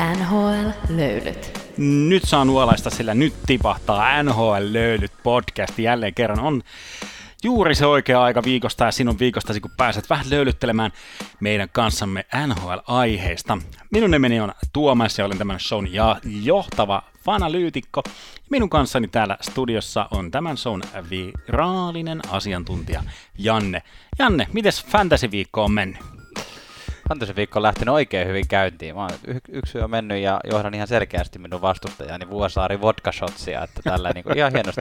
NHL-löylyt. Nyt saa nuolaista, sillä nyt tipahtaa NHL-löylyt podcast jälleen kerran. On juuri se oikea aika viikosta ja sinun viikostasi, kun pääset vähän löylyttelemään meidän kanssamme NHL-aiheista. Minun nimeni on Tuomas ja olen tämän shown ja johtava fanalyytikko. Minun kanssani täällä studiossa on tämän shown viraalinen asiantuntija Janne. Janne, mites fantasy-viikko on mennyt? Fantasy-viikko on lähtenyt oikein hyvin käyntiin. Mä oon y- yksi on mennyt ja johdan ihan selkeästi minun vastustajani Vuosaari Vodka Shotsia, että tällä niin kuin, ihan hienosti.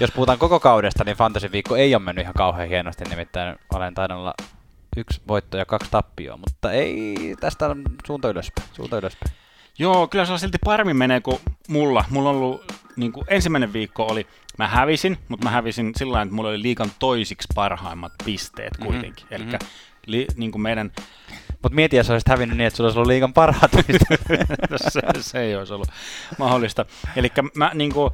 Jos puhutaan koko kaudesta, niin Fantasy-viikko ei ole mennyt ihan kauhean hienosti, nimittäin olen tainnut olla yksi voitto ja kaksi tappioa, mutta ei tästä on suunta ylöspäin, suunta ylöspäin. Joo, kyllä se on silti paremmin menee kuin mulla. Mulla on ollut, niin kuin ensimmäinen viikko oli, mä hävisin, mutta mä hävisin sillä että mulla oli liikan toisiksi parhaimmat pisteet kuitenkin. Mm-hmm. Eli. Li, niin kuin meidän Mutta mieti, jos olisit hävinnyt niin, että sulla olisi ollut liikan parhaat pisteet. se, se ei olisi ollut mahdollista. Eli mä niin kuin,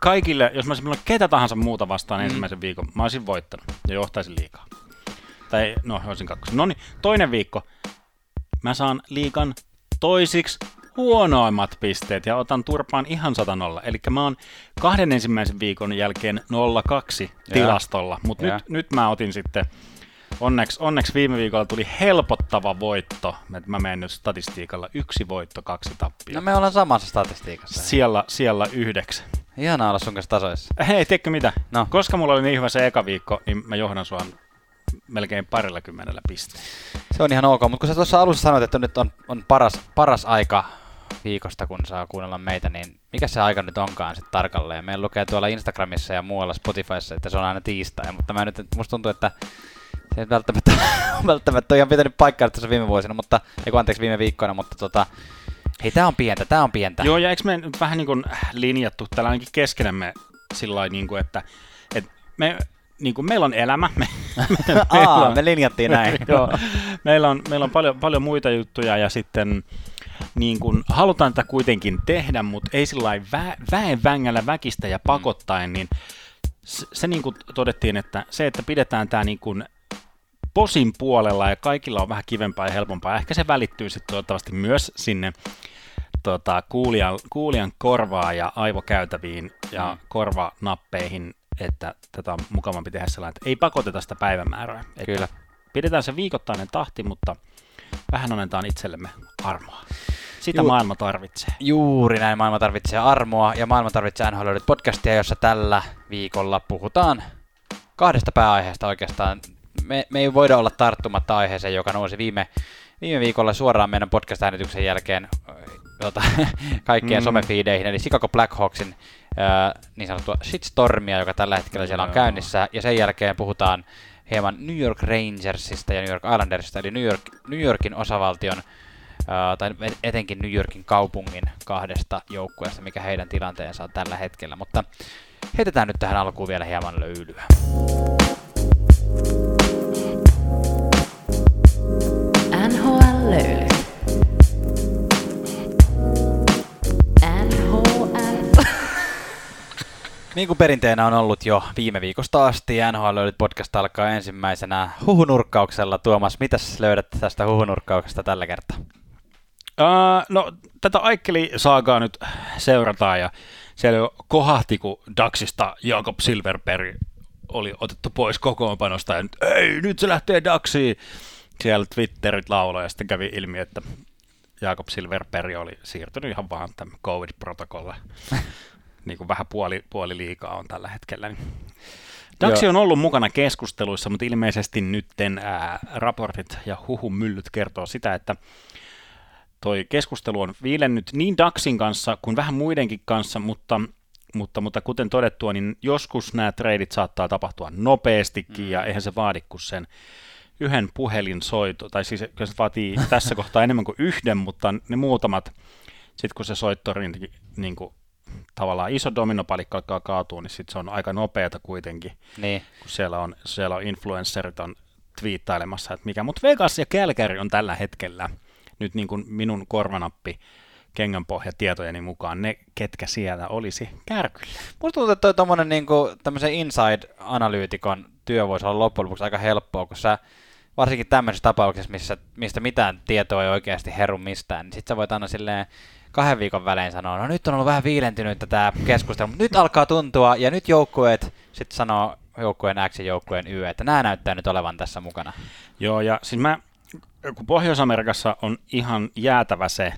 kaikille, jos mä olisin ketä tahansa muuta vastaan mm. ensimmäisen viikon, mä olisin voittanut ja johtaisin liikaa. Tai no, olisin kakkosen. No niin, toinen viikko. Mä saan liikan toisiksi huonoimmat pisteet ja otan turpaan ihan 100 nolla. Eli mä oon kahden ensimmäisen viikon jälkeen 0-2 tilastolla, mutta nyt, nyt mä otin sitten Onneksi, onneksi viime viikolla tuli helpottava voitto. että Mä menen nyt statistiikalla yksi voitto, kaksi tappia. no me ollaan samassa statistiikassa. Siellä, siellä yhdeksän. Ihanaa olla sun kanssa tasoissa. Hei, tiedätkö mitä? No. Koska mulla oli niin hyvä se eka viikko, niin mä johdan sua melkein parilla kymmenellä pisteellä. Se on ihan ok, mutta kun sä tuossa alussa sanoit, että nyt on, on paras, paras aika viikosta, kun saa kuunnella meitä, niin mikä se aika nyt onkaan sitten tarkalleen? Meillä lukee tuolla Instagramissa ja muualla Spotifyssa, että se on aina tiistai, mutta mä nyt, musta tuntuu, että se ei välttämättä, välttämättä ole ihan pitänyt paikkaa tässä viime vuosina, mutta, ei anteeksi viime viikkoina, mutta tota, hei tää on pientä, tää on pientä. Joo, ja eikö me nyt vähän niin kuin linjattu tällä ainakin keskenämme sillä niin kuin, että, että me, niin kuin meillä on elämä. Me, me, Aa, me linjattiin näin. Joo, meillä on, meillä on paljon, paljon muita juttuja ja sitten niin kuin, halutaan tätä kuitenkin tehdä, mutta ei sillä vä, väen vängällä väkistä ja pakottaen, niin se, se niin kuin todettiin, että se, että pidetään tämä niin kuin posin puolella ja kaikilla on vähän kivempaa ja helpompaa, ehkä se välittyy sitten toivottavasti myös sinne tota, kuulijan, kuulijan korvaa ja aivokäytäviin ja Mm. korvanappeihin, että tätä on mukavampi tehdä sellainen, että ei pakoteta sitä päivämäärää. Että Kyllä. Pidetään se viikoittainen tahti, mutta vähän annetaan itsellemme armoa. Sitä Juu. maailma tarvitsee. Juuri näin, maailma tarvitsee armoa ja maailma tarvitsee NHL podcastia, jossa tällä viikolla puhutaan kahdesta pääaiheesta oikeastaan. Me, me ei voida olla tarttumatta aiheeseen, joka nousi viime, viime viikolla suoraan meidän podcast-äänityksen jälkeen ö, tota, kaikkien Mm. somefiideihin, eli Chicago Blackhawksin ö, niin sanottua shitstormia, joka tällä hetkellä siellä on käynnissä, ja sen jälkeen puhutaan hieman New York Rangersista ja New York Islandersista, eli New, York, New Yorkin osavaltion tai etenkin New Yorkin kaupungin kahdesta joukkueesta, mikä heidän tilanteensa on tällä hetkellä. Mutta heitetään nyt tähän alkuun vielä hieman löylyä. NHL-löylyt. NHL... Niin kuin perinteenä on ollut jo viime viikosta asti, NHL löydyt podcast alkaa ensimmäisenä huhunurkkauksella. Tuomas, mitäs löydät tästä huhunurkkauksesta tällä kertaa? Uh, no, tätä Aikkeli-saagaa nyt seurataan ja siellä jo kohahti, kun Daxista Jakob Silverberg oli otettu pois kokoonpanosta ja nyt, ei, nyt se lähtee Daxiin. Siellä Twitterit lauloi ja sitten kävi ilmi, että Jakob Silverberg oli siirtynyt ihan vaan tämän COVID-protokolle. niin kuin vähän puoli, puoli liikaa on tällä hetkellä. Niin. Daxi on ollut mukana keskusteluissa, mutta ilmeisesti nytten ää, raportit ja huhumyllyt kertoo sitä, että toi keskustelu on viilennyt niin Daxin kanssa kuin vähän muidenkin kanssa, mutta, mutta, mutta kuten todettua, niin joskus nämä treidit saattaa tapahtua nopeastikin, mm. ja eihän se vaadi kuin sen yhden puhelinsoito, tai siis kyllä se vaatii tässä kohtaa enemmän kuin yhden, mutta ne muutamat, sitten kun se soitto rinti, niin kuin, tavallaan iso dominopalikka alkaa kaatua, niin sitten se on aika nopeata kuitenkin, Niin, kun siellä on, siellä on influencerit on twiittailemassa, että mikä, mutta Vegas ja Kälkäri on tällä hetkellä nyt niin kuin minun korvanappi kengänpohjatietojeni mukaan ne, ketkä siellä olisi kärkyllä. musta tuntuu, että toi tommonen niinku, tämmöisen inside-analyytikon työ voisi olla loppujen lopuksi aika helppoa, kun sä varsinkin tämmöisessä tapauksessa, missä, mistä mitään tietoa ei oikeasti heru mistään, niin sit sä voit aina silleen kahden viikon välein sanoa, no nyt on ollut vähän viilentynyt tämä keskustelu, mutta nyt alkaa tuntua, ja nyt joukkueet sitten sanoo joukkueen X ja joukkueen Y, että nämä näyttää nyt olevan tässä mukana. Joo, ja siis mä, kun Pohjois-Amerikassa on ihan jäätävä se,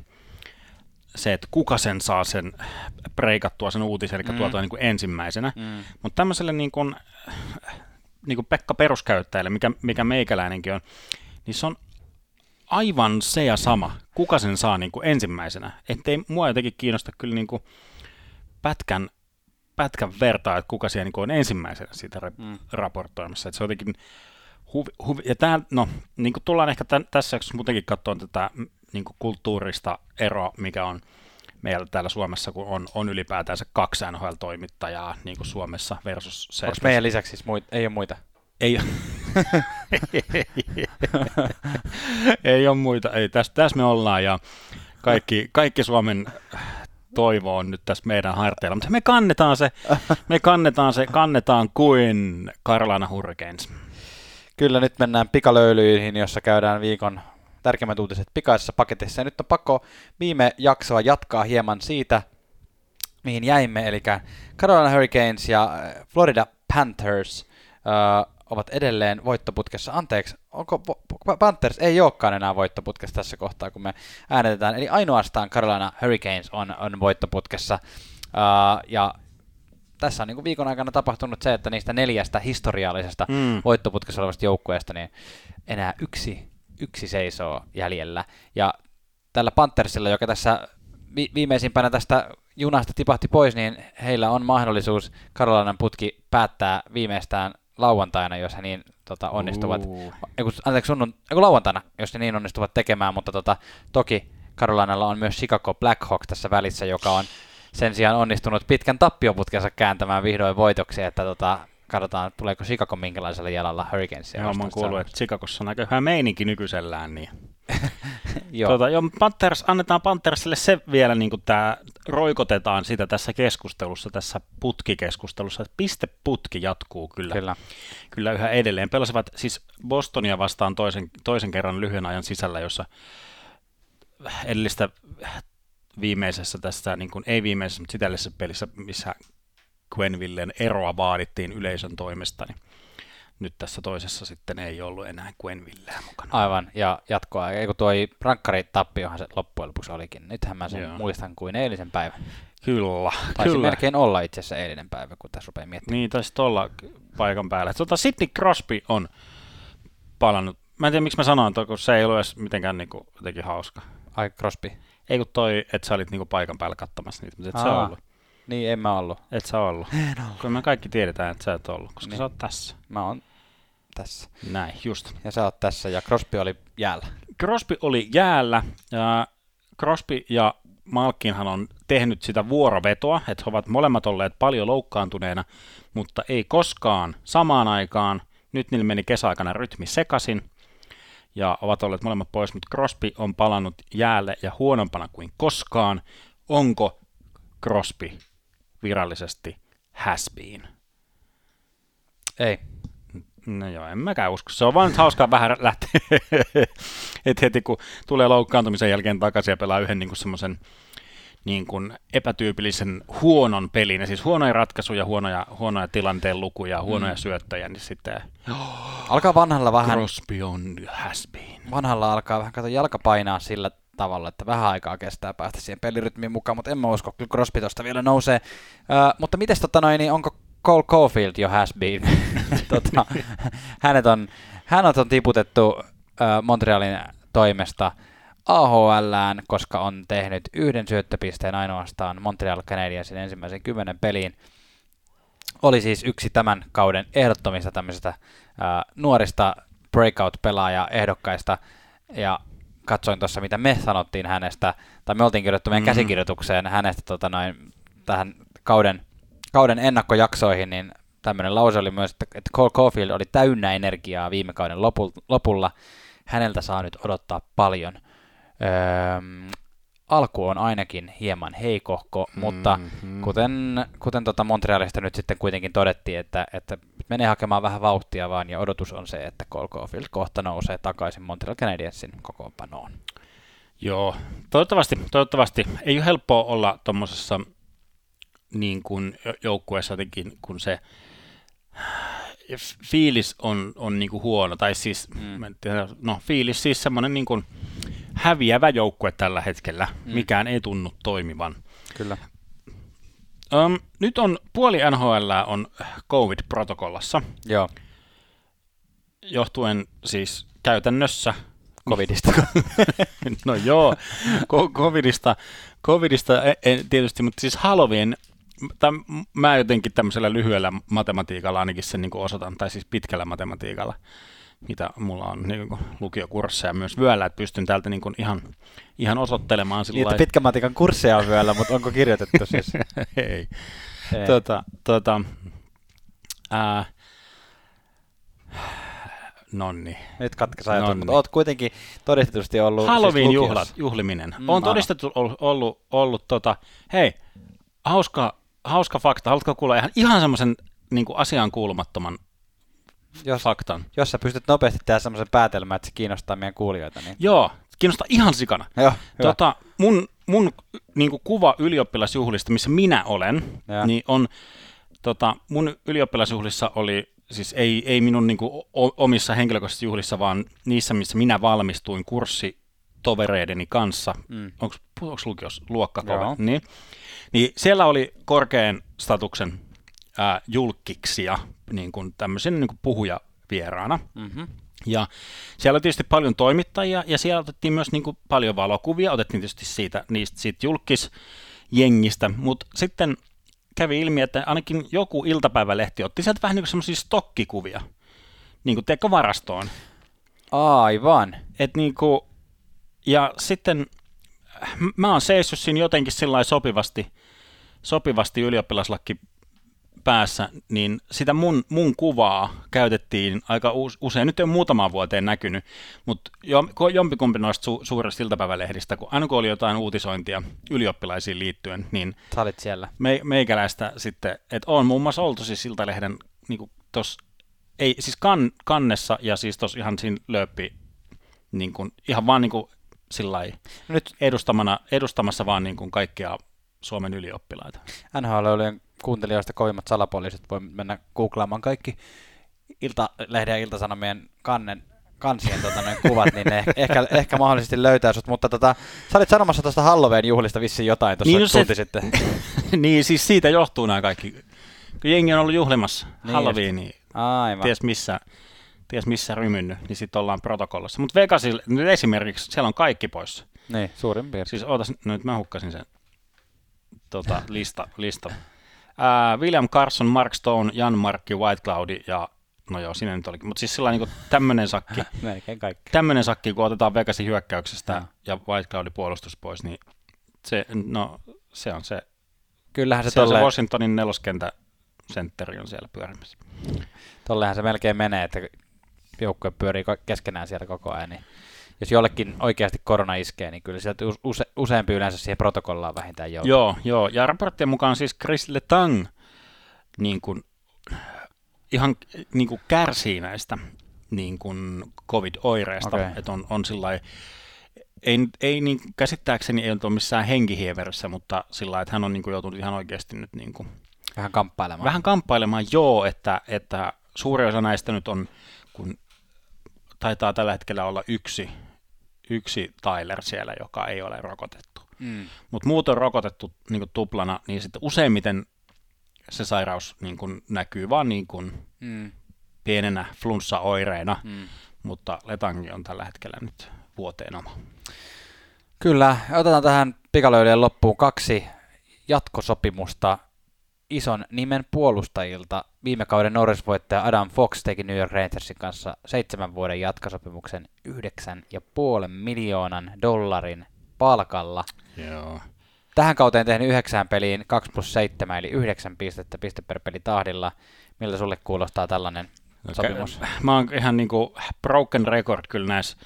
se, että kuka sen saa sen breikattua sen uutisen, eli mm. tuotua niin kuin ensimmäisenä. Mm. Mutta tämmöiselle niin kuin, niin kuin Pekka peruskäyttäjälle, mikä, mikä meikäläinenkin on, niin se on aivan se ja sama, kuka sen saa niin kuin ensimmäisenä. Että ei mua jotenkin kiinnosta kyllä niin kuin pätkän, pätkän vertaa, että kuka siellä niin kuin on ensimmäisenä siitä mm. raportoimassa. Että se on jotenkin huvi, huvi, ja tämä, no, niin kuin tullaan ehkä tämän, tässä, jos muutenkin katsoa tätä niin kuin kulttuurista eroa, mikä on meillä täällä Suomessa, kun on, on ylipäätään se kaksi NHL-toimittajaa niin kuin Suomessa versus se. Onko meidän lisäksi siis muita, ei ole muita? Ei, ei ole muita, ei, tässä, tässä me ollaan ja kaikki, kaikki Suomen toivo on nyt tässä meidän harteilla, mutta me kannetaan se, me kannetaan se, kannetaan kuin Carolina Hurricanes. Kyllä nyt mennään pikalöylyihin, jossa käydään viikon tärkeimmät uutiset pikaisessa paketissa. Ja nyt on pakko viime jaksoa jatkaa hieman siitä, mihin jäimme, eli Carolina Hurricanes ja Florida Panthers uh, ovat edelleen voittoputkessa. Anteeksi, onko Panthers ei olekaan enää voittoputkessa tässä kohtaa, kun me äänetetään. Eli ainoastaan Carolina Hurricanes on, on voittoputkessa. Uh, ja tässä on niin kuin viikon aikana tapahtunut se, että niistä neljästä historiallisesta mm. voittoputkessa olevasta joukkueesta, niin enää yksi, yksi seisoo jäljellä. Ja tällä Panthersilla, joka tässä vi- viimeisimpänä tästä junasta tipahti pois, niin heillä on mahdollisuus Karolainen putki päättää viimeistään lauantaina, jos he niin tota, onnistuvat. Uh. Eiku, anteeksi, sunnun, eiku, lauantaina, jos he niin onnistuvat tekemään, mutta tota, toki Carolinalla on myös Chicago Blackhawks tässä välissä, joka on sen sijaan onnistunut pitkän tappioputkensa kääntämään vihdoin voitoksi, että tota, katsotaan, tuleeko Chicago minkälaisella jalalla Hurricanesia. Joo, mä oon kuullut, että Chicagossa on aika hyvä meininki nykyisellään, niin joo. Tuota, joo, Panthers, annetaan Panthersille se vielä, niin kuin tämä, roikotetaan sitä tässä keskustelussa, tässä putkikeskustelussa, että pisteputki jatkuu kyllä, kyllä. kyllä yhä edelleen. Pelasivat siis Bostonia vastaan toisen, toisen kerran lyhyen ajan sisällä, jossa edellistä viimeisessä tässä, niin kuin, ei viimeisessä, mutta sitä pelissä, missä Quenvillen eroa vaadittiin yleisön toimesta, niin nyt tässä toisessa sitten ei ollut enää Quenvilleä mukana. Aivan, ja jatkoa, ei kun tuo rankkari tappiohan se loppujen lopuksi olikin. Nythän mä sen Joo. muistan kuin eilisen päivän. Kyllä, Taisi kyllä. melkein olla itse asiassa eilinen päivä, kun tässä rupeaa miettimään. Niin, taisi olla paikan päällä. Tota, Sidney Crosby on palannut. Mä en tiedä, miksi mä sanoin, kun se ei ollut edes mitenkään niin kuin, jotenkin hauska. Ai, Crosby? Ei kun toi, että sä olit niin kuin, paikan päällä katsomassa niitä, mutta et Aa. sä ollut. Niin, en mä ollut. Et sä ollut. En ollut. Kun me kaikki tiedetään, että sä et ollut, koska niin. sä oot tässä. Mä oon tässä. Näin, just. Ja sä oot tässä, ja Crosby oli jäällä. Crosby oli jäällä, ja Crosby ja Malkinhan on tehnyt sitä vuorovetoa, että he ovat molemmat olleet paljon loukkaantuneena, mutta ei koskaan samaan aikaan. Nyt niillä meni kesäaikana rytmi sekasin, ja ovat olleet molemmat pois, mutta Crosby on palannut jäälle ja huonompana kuin koskaan. Onko Crosby virallisesti has been? Ei. No joo, en mäkään usko. Se on vaan hauskaa vähän lähteä, että heti kun tulee loukkaantumisen jälkeen takaisin ja pelaa yhden niin semmoisen niin kuin epätyypillisen huonon pelin, ja siis huonoja ratkaisuja, huonoja, huonoja tilanteen lukuja, huonoja mm. syöttöjä, niin sitten... Alkaa vanhalla vähän... Crosby on has been. Vanhalla alkaa vähän kato jalka painaa sillä tavalla, että vähän aikaa kestää päästä siihen pelirytmiin mukaan, mutta en mä usko, kyllä Crosby tuosta vielä nousee. Uh, mutta miten tota noin, niin onko Cole Caulfield jo has been? tota, hänet on, hänet on tiputettu uh, Montrealin toimesta AHLään, koska on tehnyt yhden syöttöpisteen ainoastaan Montreal Canadiensin ensimmäisen kymmenen peliin. Oli siis yksi tämän kauden ehdottomista tämmöisistä uh, nuorista breakout-pelaaja ehdokkaista, ja katsoin tuossa, mitä me sanottiin hänestä, tai me oltiin kirjoittu meidän mm-hmm. käsikirjoitukseen hänestä tota noin, tähän kauden, kauden ennakkojaksoihin, niin tämmöinen lause oli myös, että, että Cole Caulfield oli täynnä energiaa viime kauden lopulla. Häneltä saa nyt odottaa paljon. Öö, alku on ainakin hieman heikohko, mm-hmm. mutta kuten, kuten tota Montrealista nyt sitten kuitenkin todettiin, että, että menee hakemaan vähän vauhtia vaan, ja odotus on se, että Cole Caulfield kohta nousee takaisin Montreal Canadiensin kokoonpanoon. Joo, toivottavasti, toivottavasti. Ei ole helppoa olla tuommoisessa niin kuin joukkueessa jotenkin, kun se fiilis on, on niin kuin huono, tai siis, mm. no fiilis siis semmoinen niin kuin häviävä joukkue tällä hetkellä, mm. mikään ei tunnu toimivan. Kyllä. Um, nyt on puoli NHL on COVID-protokollassa. Joo. Johtuen siis käytännössä Covidista. no joo, Covidista, Covidista en, en, tietysti, mutta siis Halloween, täm, mä jotenkin tämmöisellä lyhyellä matematiikalla ainakin sen niin osoitan, tai siis pitkällä matematiikalla, mitä mulla on niin kuin lukiokursseja myös vyöllä, että pystyn täältä niin kuin ihan, ihan osoittelemaan sillä niin, pitkän matikan kursseja on vyöllä, mutta onko kirjoitettu siis? Ei. Ei. Tota, tota, ää, Nonni. Nyt katkes ajatus, mutta oot kuitenkin todistetusti ollut... Siis Halloween siis juhlat, juhliminen. Mm, on todistettu ollut, ollut, ollut tota, hei, hauska, hauska fakta, haluatko kuulla ihan, ihan semmoisen niin asiaan kuulumattoman jos, faktan? Jos sä pystyt nopeasti tehdä semmoisen päätelmän, että se kiinnostaa meidän kuulijoita. Niin... Joo, kiinnostaa ihan sikana. Joo, tota, mun mun niin kuva ylioppilasjuhlista, missä minä olen, ja. niin on, tota, mun ylioppilasjuhlissa oli siis ei, ei minun niin kuin, omissa henkilökohtaisissa juhlissa, vaan niissä, missä minä valmistuin kurssitovereideni kanssa, mm. onko lukios luokkakova, niin, niin siellä oli korkean statuksen ää, julkkiksia, niin kuin tämmöisen niin kuin puhuja vieraana. Mm-hmm. Ja siellä oli tietysti paljon toimittajia ja siellä otettiin myös niin kuin paljon valokuvia, otettiin tietysti siitä, niistä, siitä julkisjengistä, mutta sitten kävi ilmi, että ainakin joku iltapäivälehti otti sieltä vähän niin kuin semmoisia stokkikuvia, niin kuin teekö varastoon. Aivan. Et niin kuin, ja sitten mä oon seissyt siinä jotenkin sillä sopivasti, sopivasti ylioppilaslakki päässä, niin sitä mun, mun kuvaa käytettiin aika usein, nyt ei ole muutamaan vuoteen näkynyt, mutta jompikumpi noista su, suurista iltapäivälehdistä, kun aina kun oli jotain uutisointia ylioppilaisiin liittyen, niin Sä olit siellä. Me, meikäläistä sitten, että on muun muassa oltu siis Iltalehden niin tos, ei, siis kan, kannessa ja siis tuossa ihan siinä lööppi, niin kuin, ihan vaan niin kuin sillä Nyt edustamana, edustamassa vaan niin kuin kaikkia Suomen ylioppilaita. NHL oli kuuntelijoista kovimmat salapoliisit voi mennä googlaamaan kaikki Ilta-lehden ja Iltasanomien kannen kansien tota, noin kuvat, niin ne ehkä, ehkä mahdollisesti löytää sut, mutta tota, sä olit sanomassa tuosta Halloween juhlista vissiin jotain tuossa niin, tunti se, sitten. niin, siis siitä johtuu nämä kaikki. Kun jengi on ollut juhlimassa niin Halloweenia, Aivan. ties missä, ties missä rymynnyt, niin sitten ollaan protokollassa. Mutta Vegasilla nyt esimerkiksi, siellä on kaikki pois. Niin, suurin piirtein. Siis ootas, nyt mä hukkasin sen tota, lista, lista Ää, William Carson, Mark Stone, Jan Markki, White Cloudi ja no joo, siinä nyt olikin. Mutta siis sillä niin tämmöinen sakki, tämmöinen sakki, kun otetaan Vegasin hyökkäyksestä ja, ja White Cloudi puolustus pois, niin se, no, se on se, Kyllähän se, se, tolle... se Washingtonin neloskentä sentteri on siellä pyörimässä. Tollehan se melkein menee, että joukkue pyörii keskenään siellä koko ajan, niin jos jollekin oikeasti korona iskee, niin kyllä sieltä use, useampi yleensä siihen protokollaan vähintään joutuu. Joo, joo, ja raporttien mukaan siis Chris Letang niin kuin, ihan niin kuin kärsii näistä niin kuin COVID-oireista, okay. että on, on sillä ei, ei niin, käsittääkseni ei ole missään henkihieverissä, mutta sillä että hän on niin kuin, joutunut ihan oikeasti nyt niin kuin, vähän kamppailemaan. Vähän kamppailemaan, joo, että, että suuri osa näistä nyt on, kun taitaa tällä hetkellä olla yksi yksi Tyler siellä, joka ei ole rokotettu. Mm. Mutta muut on rokotettu niin kuin tuplana, niin sitten useimmiten se sairaus niin kuin näkyy vaan niin kuin mm. pienenä flunssa-oireena, mm. mutta letangi on tällä hetkellä nyt vuoteen oma. Kyllä, otetaan tähän pikalöiden loppuun kaksi jatkosopimusta ison nimen puolustajilta. Viime kauden Norris-voittaja Adam Fox teki New York Rangersin kanssa seitsemän vuoden jatkosopimuksen yhdeksän ja puolen miljoonan dollarin palkalla. Joo. Tähän kauteen tehnyt yhdeksään peliin 2 plus 7, eli yhdeksän pistettä piste per peli tahdilla. Miltä sulle kuulostaa tällainen okay. sopimus? Mä oon ihan niinku broken record kyllä näissä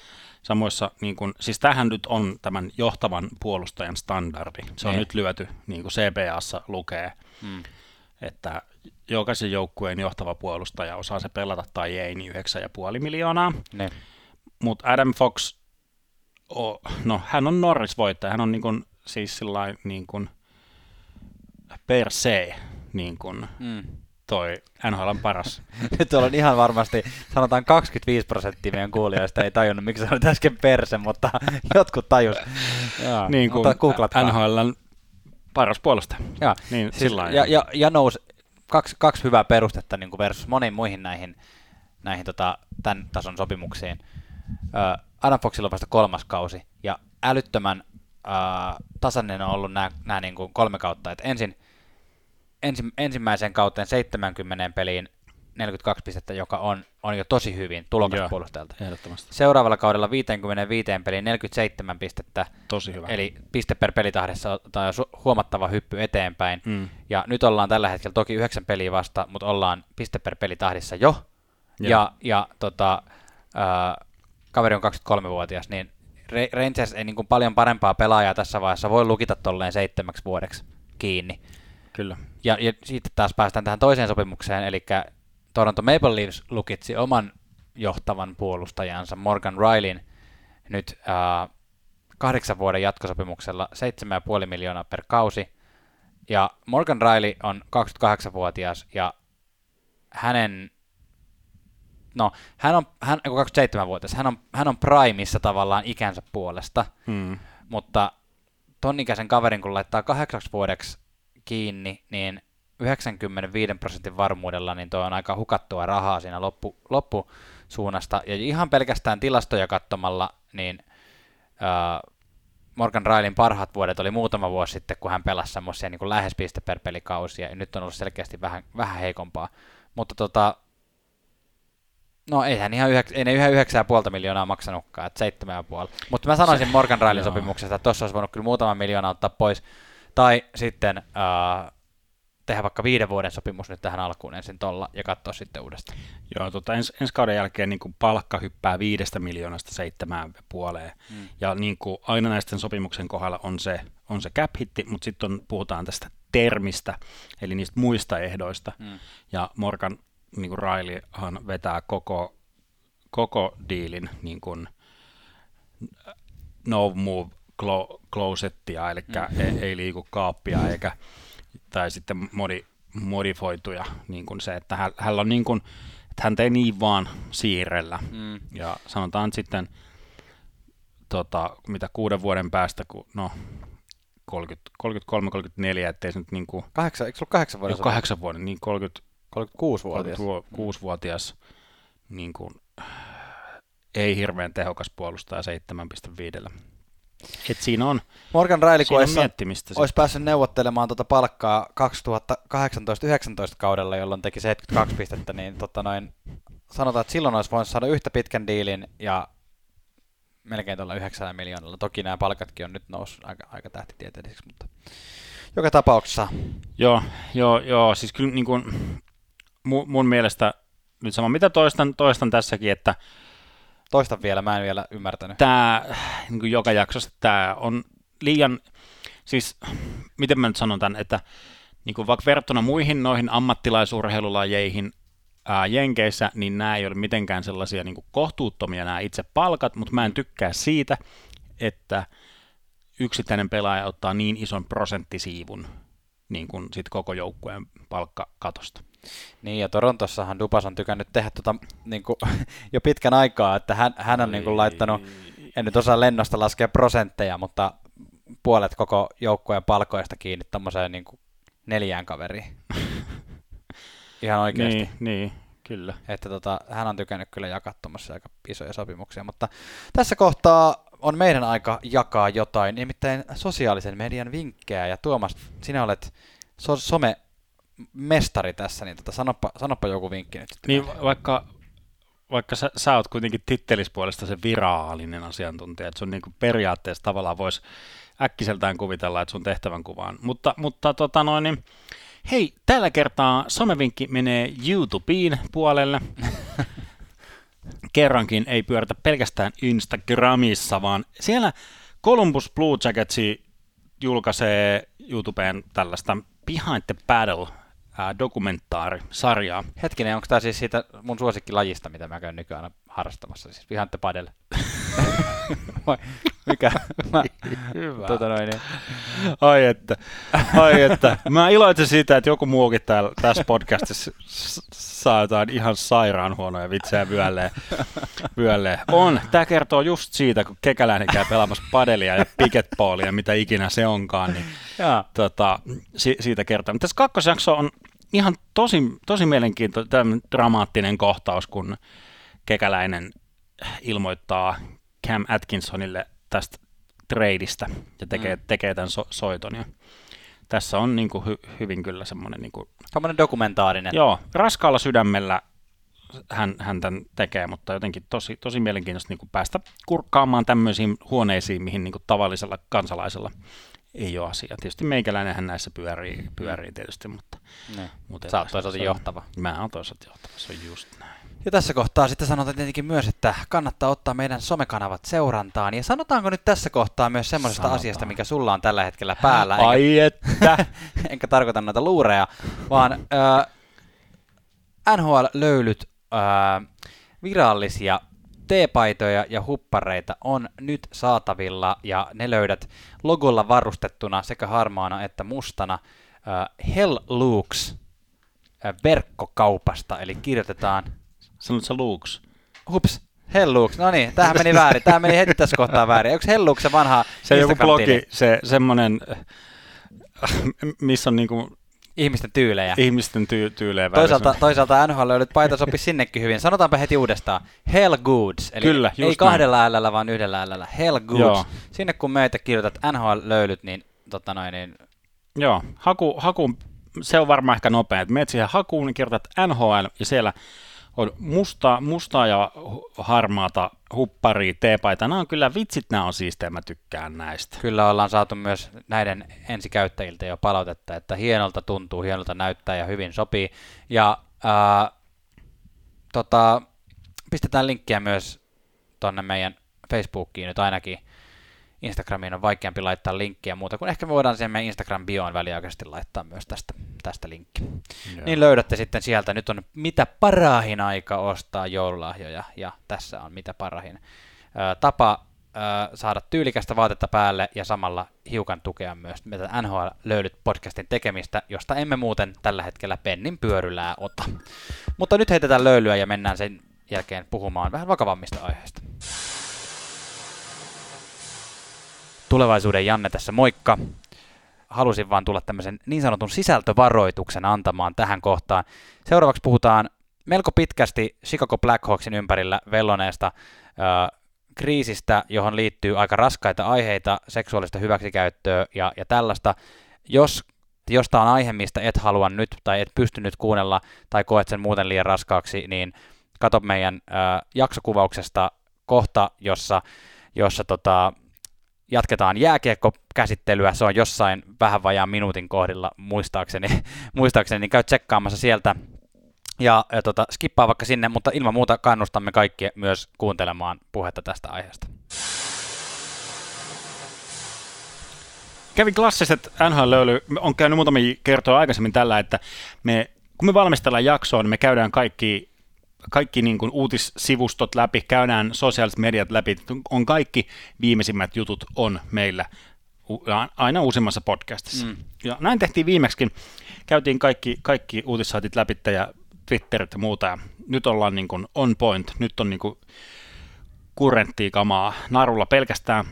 samoissa, niin kun, siis tähän nyt on tämän johtavan puolustajan standardi. Se on niin. nyt lyöty, niin kuin CPAssa lukee. Hmm että jokaisen joukkueen johtava puolustaja osaa se pelata tai ei, niin 9,5 miljoonaa. Mutta Adam Fox, o, no hän on Norris-voittaja, hän on niin kuin, siis sillain niin kuin per se niin kuin Mm. toi NHLn paras. Nyt on ihan varmasti, sanotaan 25 prosenttia meidän kuulijoista ei tajunnut, miksi sanoit äsken perse, mutta jotkut tajus. Joo, niin kuin mutta googlatkaa. NHLn paras puolustaja. Joo. Niin, Siis, sillä ja, ja, ja nousi kaksi, kaksi hyvää perustetta niin kuin versus moniin muihin näihin, näihin tota, tämän tason sopimuksiin. Ö, Adam Foxilla on vasta kolmas kausi, ja älyttömän ö, tasainen on ollut nämä, nämä niin kuin kolme kautta. Et ensin, ensi, ensimmäiseen kauteen 70 peliin 42 pistettä, joka on, on jo tosi hyvin tulokas Joo. puolustajalta. Ehdottomasti. Seuraavalla kaudella 55 peliin 47 pistettä, Tosi hyvä. eli piste per pelitahdessa on su- huomattava hyppy eteenpäin. Mm. Ja nyt ollaan tällä hetkellä toki yhdeksän peliä vasta, mutta ollaan piste per pelitahdissa jo. Joo. Ja, ja tota, ää, kaveri on 23-vuotias, niin Ra- Rangers ei niin kuin paljon parempaa pelaajaa tässä vaiheessa voi lukita tolleen seitsemäksi vuodeksi kiinni. Kyllä. Ja, ja sitten taas päästään tähän toiseen sopimukseen, eli Toronto Maple Leafs lukitsi oman johtavan puolustajansa Morgan Rileyn nyt ää, kahdeksan vuoden jatkosopimuksella 7,5 miljoonaa per kausi. Ja Morgan Riley on 28-vuotias ja hänen, no hän on, hän, ei kun 27-vuotias, hän on, hän on primissa tavallaan ikänsä puolesta, Mm. mutta ton ikäisen kaverin kun laittaa kahdeksaksi vuodeksi kiinni, niin 95 prosentin varmuudella niin toi on aika hukattua rahaa siinä loppu, loppusuunnasta. Ja ihan pelkästään tilastoja katsomalla, niin ää, Morgan Rileyn parhaat vuodet oli muutama vuosi sitten, kun hän pelasi semmoisia niin lähes piste per pelikausia, ja nyt on ollut selkeästi vähän, vähän heikompaa. Mutta tota, no ei hän ihan yhdeks, ei ne yhä 9,5 miljoonaa maksanutkaan, että 7,5. Mutta mä sanoisin Morgan joo. sopimuksesta, että tuossa olisi voinut kyllä muutama miljoona ottaa pois, tai sitten ää, tehdä vaikka viiden vuoden sopimus nyt tähän alkuun ensin tolla ja katsoa sitten uudestaan. Joo, tota, ens, ensi kauden jälkeen niin kuin palkka hyppää viidestä miljoonasta seitsemään puoleen. Mm. Ja niin kuin aina näisten sopimuksen kohdalla on se, on se cap hitti, mutta sitten puhutaan tästä termistä, eli niistä muista ehdoista. Mm. Ja Morgan niin kuin Rileyhan vetää koko, koko diilin niin kuin no move clo- closettia, eli mm. ei, ei liiku kaappia eikä, tai sitten modi, modifoituja, niin kuin se, että hän, hän on niin kuin, että hän ei niin vaan siirrellä. Mm. Ja sanotaan sitten, tota, mitä kuuden vuoden päästä, kun no 30, 33-34, ettei se nyt niin kuin, Kahdeksan, eikö se ollut kahdeksan vuoden kahdeksan vuoden, niin 30, 36-vuotias. 36-vuotias niin kuin, ei hirveän tehokas puolustaja 7,5. Et siinä on, Morgan Riley, kun olisi, olisi päässyt neuvottelemaan tuota palkkaa 2018-19 kaudella, jolloin teki 72 pistettä, niin tota noin, sanotaan, että silloin olisi voinut saada yhtä pitkän diilin ja melkein tuolla 9 miljoonalla. Toki nämä palkatkin on nyt noussut aika, aika tähtitieteellisiksi, mutta joka tapauksessa. Joo, joo, joo, siis kyllä niin kuin, mun, mun mielestä, nyt sama mitä toistan, toistan tässäkin, että toistan vielä, mä en vielä ymmärtänyt. tämä niin kuin joka jaksossa tämä on liian, siis miten mä nyt sanon tämän, että niin kuin vaikka verrattuna muihin noihin ammattilaisurheilulajeihin ää, Jenkeissä, niin nämä ei ole mitenkään sellaisia niin kuin kohtuuttomia nämä itse palkat, mutta mä en tykkää siitä, että yksittäinen pelaaja ottaa niin ison prosenttisiivun niin kuin sit koko joukkueen palkkakatosta. Niin, ja Torontossahan Dupas on tykännyt tehdä tota, niin kuin, jo pitkän aikaa, että hän, hän on niin kuin, laittanut, en nyt osaa lennosta laskea prosentteja, mutta puolet koko joukkueen palkoista kiinni tommoseen niin kuin neljään kaveriin. Ihan oikeasti. Niin, niin, kyllä. Että tota, hän on tykännyt kyllä jakaa tuommoisia aika isoja sopimuksia, mutta tässä kohtaa on meidän aika jakaa jotain, nimittäin sosiaalisen median vinkkejä, ja Tuomas, sinä olet so- some mestari tässä, niin tota, sanoppa, sanoppa joku vinkki nyt sitten. Niin vaikka, vaikka sä, sä oot kuitenkin tittelispuolesta se viraalinen asiantuntija, että sun niin periaatteessa tavallaan voisi äkkiseltään kuvitella, että sun tehtävän kuvaan. Mutta, mutta tota noin, niin, hei, tällä kertaa somevinkki menee YouTubeen puolelle. Kerrankin ei pyöritä pelkästään Instagramissa, vaan siellä Columbus Blue Jackets julkaisee YouTubeen tällaista Behind the Battle ää, dokumentaarisarjaa. Hetkinen, onko tämä siis siitä mun suosikkilajista, mitä mä käyn nykyään harrastamassa, siis vihantte padel? Vai mikä? Mä, Hyvä. tota noin, niin. Ai että, ai että. Mä iloitsen siitä, että joku muukin täällä, tässä podcastissa saa jotain ihan sairaan huonoja vitsejä vyölleen. vyölleen. On. Tämä kertoo just siitä, kun kekäläinen käy pelaamassa padelia ja piketballia, mitä ikinä se onkaan, niin Jaa. tota, si- siitä kertoo. Mutta tässä kakkosjakso on ihan tosi, tosi mielenkiintoinen dramaattinen kohtaus, kun kekäläinen ilmoittaa Cam Atkinsonille tästä tradeista ja tekee, mm. tekee tämän so- soiton. Ja tässä on niin kuin hy- hyvin kyllä semmoinen, niin kuin, Tuommoinen dokumentaarinen. joo, raskaalla sydämellä hän, hän tämän tekee, mutta jotenkin tosi, tosi mielenkiintoista niin kuin päästä kurkkaamaan tämmöisiin huoneisiin, mihin niin kuin tavallisella kansalaisella ei ole asia. Tietysti meikäläinenhän näissä pyörii, pyörii tietysti, mutta... Mutta Sä oot se- toisaalta johtava. Mä oon toisaalta johtava, se on just näin. Ja tässä kohtaa sitten sanotaan tietenkin myös, että kannattaa ottaa meidän somekanavat seurantaan. Ja sanotaanko nyt tässä kohtaa myös semmoisesta Sanotaan. asiasta, mikä sulla on tällä hetkellä päällä. enkä- Ai että! enkä tarkoita noita luureja, vaan äh, NHL-löylyt äh, virallisia teepaitoja ja huppareita on nyt saatavilla ja ne löydät logolla varustettuna sekä harmaana että mustana äh, Hell Looks äh, verkkokaupasta, eli kirjoitetaan Sanot sä Lukes? hups, Hell Looks, no niin, tämähän meni väärin, tämä meni heti tässä kohtaa väärin. Onko Hell Looks se vanha Se joku Instagram-tili? blogi, se semmoinen, missä on niinku Ihmisten tyylejä. ihmisten tyy- tyylejä Toisaalta, toisaalta NHL löydyt paita sopi sinnekin hyvin. Sanotaanpa heti uudestaan. Hell Goods. Eli Kyllä, ei just kahdella älällä, vaan yhdellä älällä. Hell Goods. Joo. Sinne kun meitä kirjoitat NHL löylyt, niin, tota noin, niin Joo, haku, haku, se on varmaan ehkä nopea. että Menet siihen hakuun, niin kirjoitat NHL ja siellä on musta, mustaa ja harmaata hupparia, teepaita. Nämä on kyllä vitsit, nämä on siistejä, mä tykkään näistä. kyllä ollaan saatu myös näiden ensikäyttäjiltä jo palautetta, että hienolta tuntuu, hienolta näyttää ja hyvin sopii. Ja ää, tota, pistetään linkkiä myös tonne meidän Facebookiin nyt ainakin. Instagramiin on vaikeampi laittaa linkkiä muuta, kun ehkä voidaan siihen meidän Instagram-bioon väliaikaisesti laittaa myös tästä, tästä linkki. Niin löydätte sitten sieltä. Nyt on mitä parahin aika ostaa joululahjoja ja tässä on mitä parahin ö, tapa ö, saada tyylikästä vaatetta päälle ja samalla hiukan tukea myös meitä NHL löydyt podcastin tekemistä, josta emme muuten tällä hetkellä pennin pyörylää ota. Mutta nyt heitetään löylyä ja mennään sen jälkeen puhumaan vähän vakavammista aiheista. Tulevaisuuden Janne tässä, moikka! Halusin vaan tulla tämmöisen niin sanotun sisältövaroituksen antamaan tähän kohtaan. Seuraavaksi puhutaan melko pitkästi Chicago Blackhawksin ympärillä velloneesta kriisistä, johon liittyy aika raskaita aiheita, seksuaalista hyväksikäyttöä ja, ja tällaista. Jos josta on aihe, mistä et halua nyt tai et pysty nyt kuunnella tai koet sen muuten liian raskaaksi, niin kato meidän äh, jaksokuvauksesta kohta, jossa, jossa tota, jatketaan jääkiekkokäsittelyä, se on jossain vähän vajaan minuutin kohdilla muistaakseni, muistaakseni niin käy tsekkaamassa sieltä. Ja, ja tota, skippaa vaikka sinne, mutta ilman muuta kannustamme kaikkia myös kuuntelemaan puhetta tästä aiheesta. Kävi klassiset NHL-löyly, on käynyt muutamia kertoja aikaisemmin tällä, että me, kun me valmistellaan jaksoa, niin me käydään kaikki, kaikki niin kuin uutissivustot läpi, käydään sosiaaliset mediat läpi, on kaikki viimeisimmät jutut on meillä aina uusimmassa podcastissa. Mm. Ja näin tehtiin viimeksi, käytiin kaikki, kaikki uutissaitit läpi ja Twitterit ja muuta, ja nyt ollaan niin kuin on point, nyt on niin kuin kurrenttia kamaa narulla pelkästään.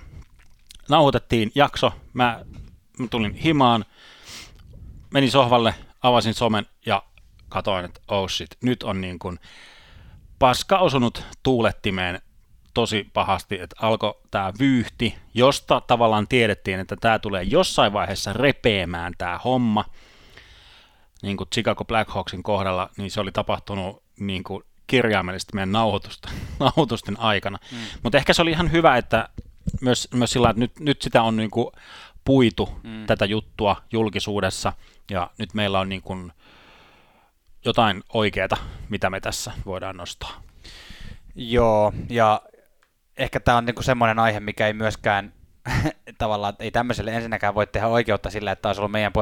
Nauhoitettiin jakso, mä, mä tulin himaan, menin sohvalle, avasin somen ja katoin, että oh shit, nyt on niin kuin paska osunut tuulettimeen tosi pahasti, että alkoi tämä vyyhti, josta tavallaan tiedettiin, että tämä tulee jossain vaiheessa repeämään tämä homma, niin kuin Chicago Blackhawksin kohdalla, niin se oli tapahtunut niin kuin kirjaimellisesti meidän nauhoitusten, nauhoitusten aikana. Mm. Mutta ehkä se oli ihan hyvä, että myös, myös sillä että nyt, nyt sitä on niin kuin puitu mm. tätä juttua julkisuudessa, ja nyt meillä on niin kuin jotain oikeaa, mitä me tässä voidaan nostaa. Joo, ja ehkä tämä on niinku semmoinen aihe, mikä ei myöskään tavallaan, että ei tämmöiselle ensinnäkään voi tehdä oikeutta sillä, että olisi ollut meidän